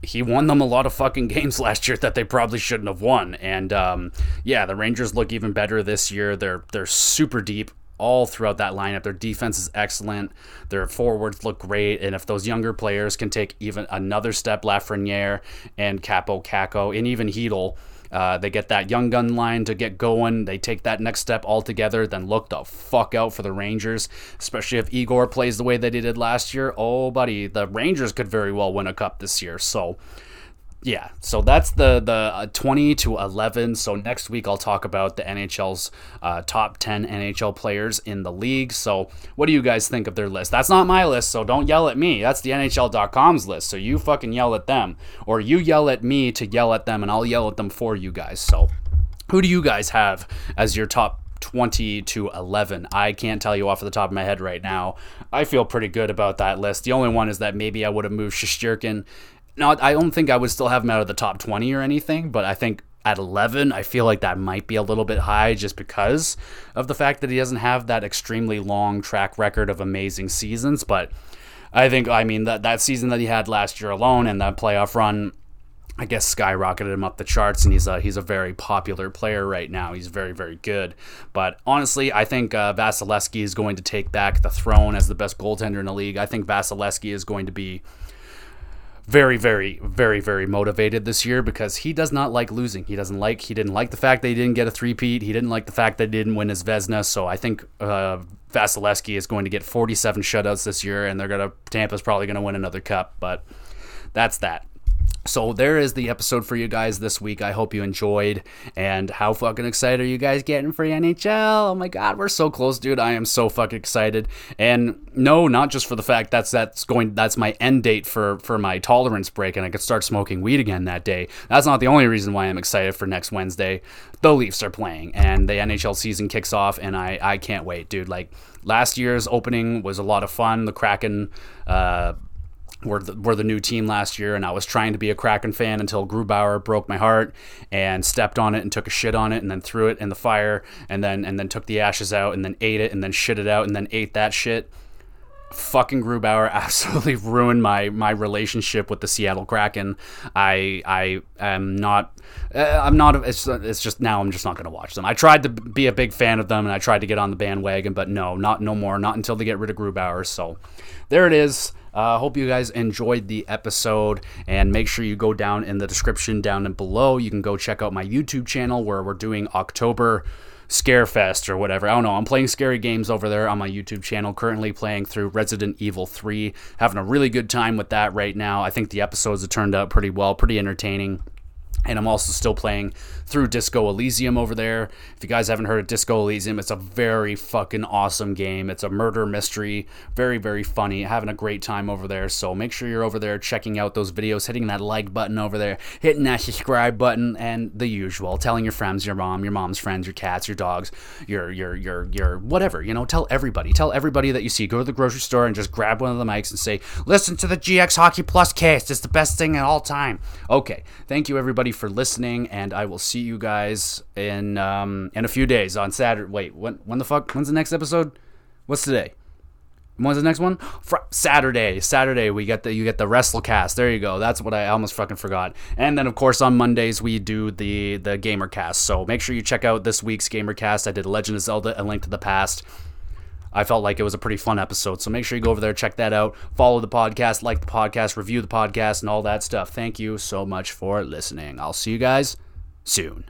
he won them a lot of fucking games last year that they probably shouldn't have won. And um, yeah, the Rangers look even better this year. They're they're super deep all throughout that lineup. Their defense is excellent. Their forwards look great. And if those younger players can take even another step, Lafreniere and Kaapo Kakko and even Chytil, uh, they get that young gun line to get going. They take that next step altogether. Then look the fuck out for the Rangers, especially if Igor plays the way that he did last year. Oh, buddy, the Rangers could very well win a cup this year. So yeah, so that's the the uh, 20 to 11. So next week I'll talk about the NHL's uh, top 10 NHL players in the league. So what do you guys think of their list? That's not my list, so don't yell at me. That's the NHL.com's list. So you fucking yell at them, or you yell at me to yell at them, and I'll yell at them for you guys. So who do you guys have as your top 20 to 11. I can't tell you off of the top of my head right now. I feel pretty good about that list. The only one is that maybe I would have moved Shesterkin no, I don't think I would still have him out of the top 20 or anything, but I think at 11, I feel like that might be a little bit high just because of the fact that he doesn't have that extremely long track record of amazing seasons. But I think, I mean, that, that season that he had last year alone and that playoff run, I guess skyrocketed him up the charts, and he's a he's a very popular player right now. He's very very good. But honestly, I think uh, Vasilevskiy is going to take back the throne as the best goaltender in the league. I think Vasilevskiy is going to be very, very, very, very motivated this year because he does not like losing. He doesn't like. He didn't like the fact that he didn't get a three-peat. He didn't like the fact that he didn't win his Vezina. So I think uh, Vasilevskiy is going to get 47 shutouts this year, and they're gonna Tampa's probably gonna win another cup. But that's that. So there is the episode for you guys this week. I hope you enjoyed. And how fucking excited are you guys getting for NHL? Oh my god, we're so close, dude. I am so fucking excited. And no, not just for the fact that's that's going that's my end date for for my tolerance break and I could start smoking weed again that day. That's not the only reason why I'm excited for next Wednesday. The Leafs are playing and the NHL season kicks off and I I can't wait, dude. Like last year's opening was a lot of fun. The Kraken uh were the, were the new team last year, and I was trying to be a Kraken fan until Grubauer broke my heart and stepped on it and took a shit on it and then threw it in the fire and then and then took the ashes out and then ate it and then shit it out and then ate that shit. Fucking Grubauer absolutely ruined my my relationship with the Seattle Kraken. I I am not uh, I'm not it's it's just now I'm just not to watch them. I tried to be a big fan of them and I tried to get on the bandwagon, but no, not no more, not until they get rid of Grubauer. So there it is. I uh, hope you guys enjoyed the episode and make sure you go down in the description down below. You can go check out my YouTube channel where we're doing October Scarefest or whatever. I don't know. I'm playing scary games over there on my YouTube channel. Currently playing through Resident Evil 3. Having a really good time with that right now. I think the episodes have turned out pretty well, pretty entertaining. And I'm also still playing through Disco Elysium over there. If you guys haven't heard of Disco Elysium, it's a very fucking awesome game. It's a murder mystery, very, very funny. Having a great time over there. So make sure you're over there checking out those videos, hitting that like button over there, hitting that subscribe button, and the usual. Telling your friends, your mom, your mom's friends, your cats, your dogs, your, your, your, your, whatever. You know, tell everybody. Tell everybody that you see. Go to the grocery store and just grab one of the mics and say, listen to the GX Hockey Plus cast. It's the best thing in all time. Okay. Thank you, for listening, and I will see you guys in um, in a few days on Saturday. Wait, when when the fuck? When's the next episode? What's today? When's the next one? Fr- Saturday. Saturday we get the you get the WrestleCast. There you go. That's what I almost fucking forgot. And then of course on Mondays we do the the GamerCast. So make sure you check out this week's GamerCast. I did Legend of Zelda: A Link to the Past. I felt like it was a pretty fun episode. So make sure you go over there, check that out, follow the podcast, like the podcast, review the podcast, and all that stuff. Thank you so much for listening. I'll see you guys soon.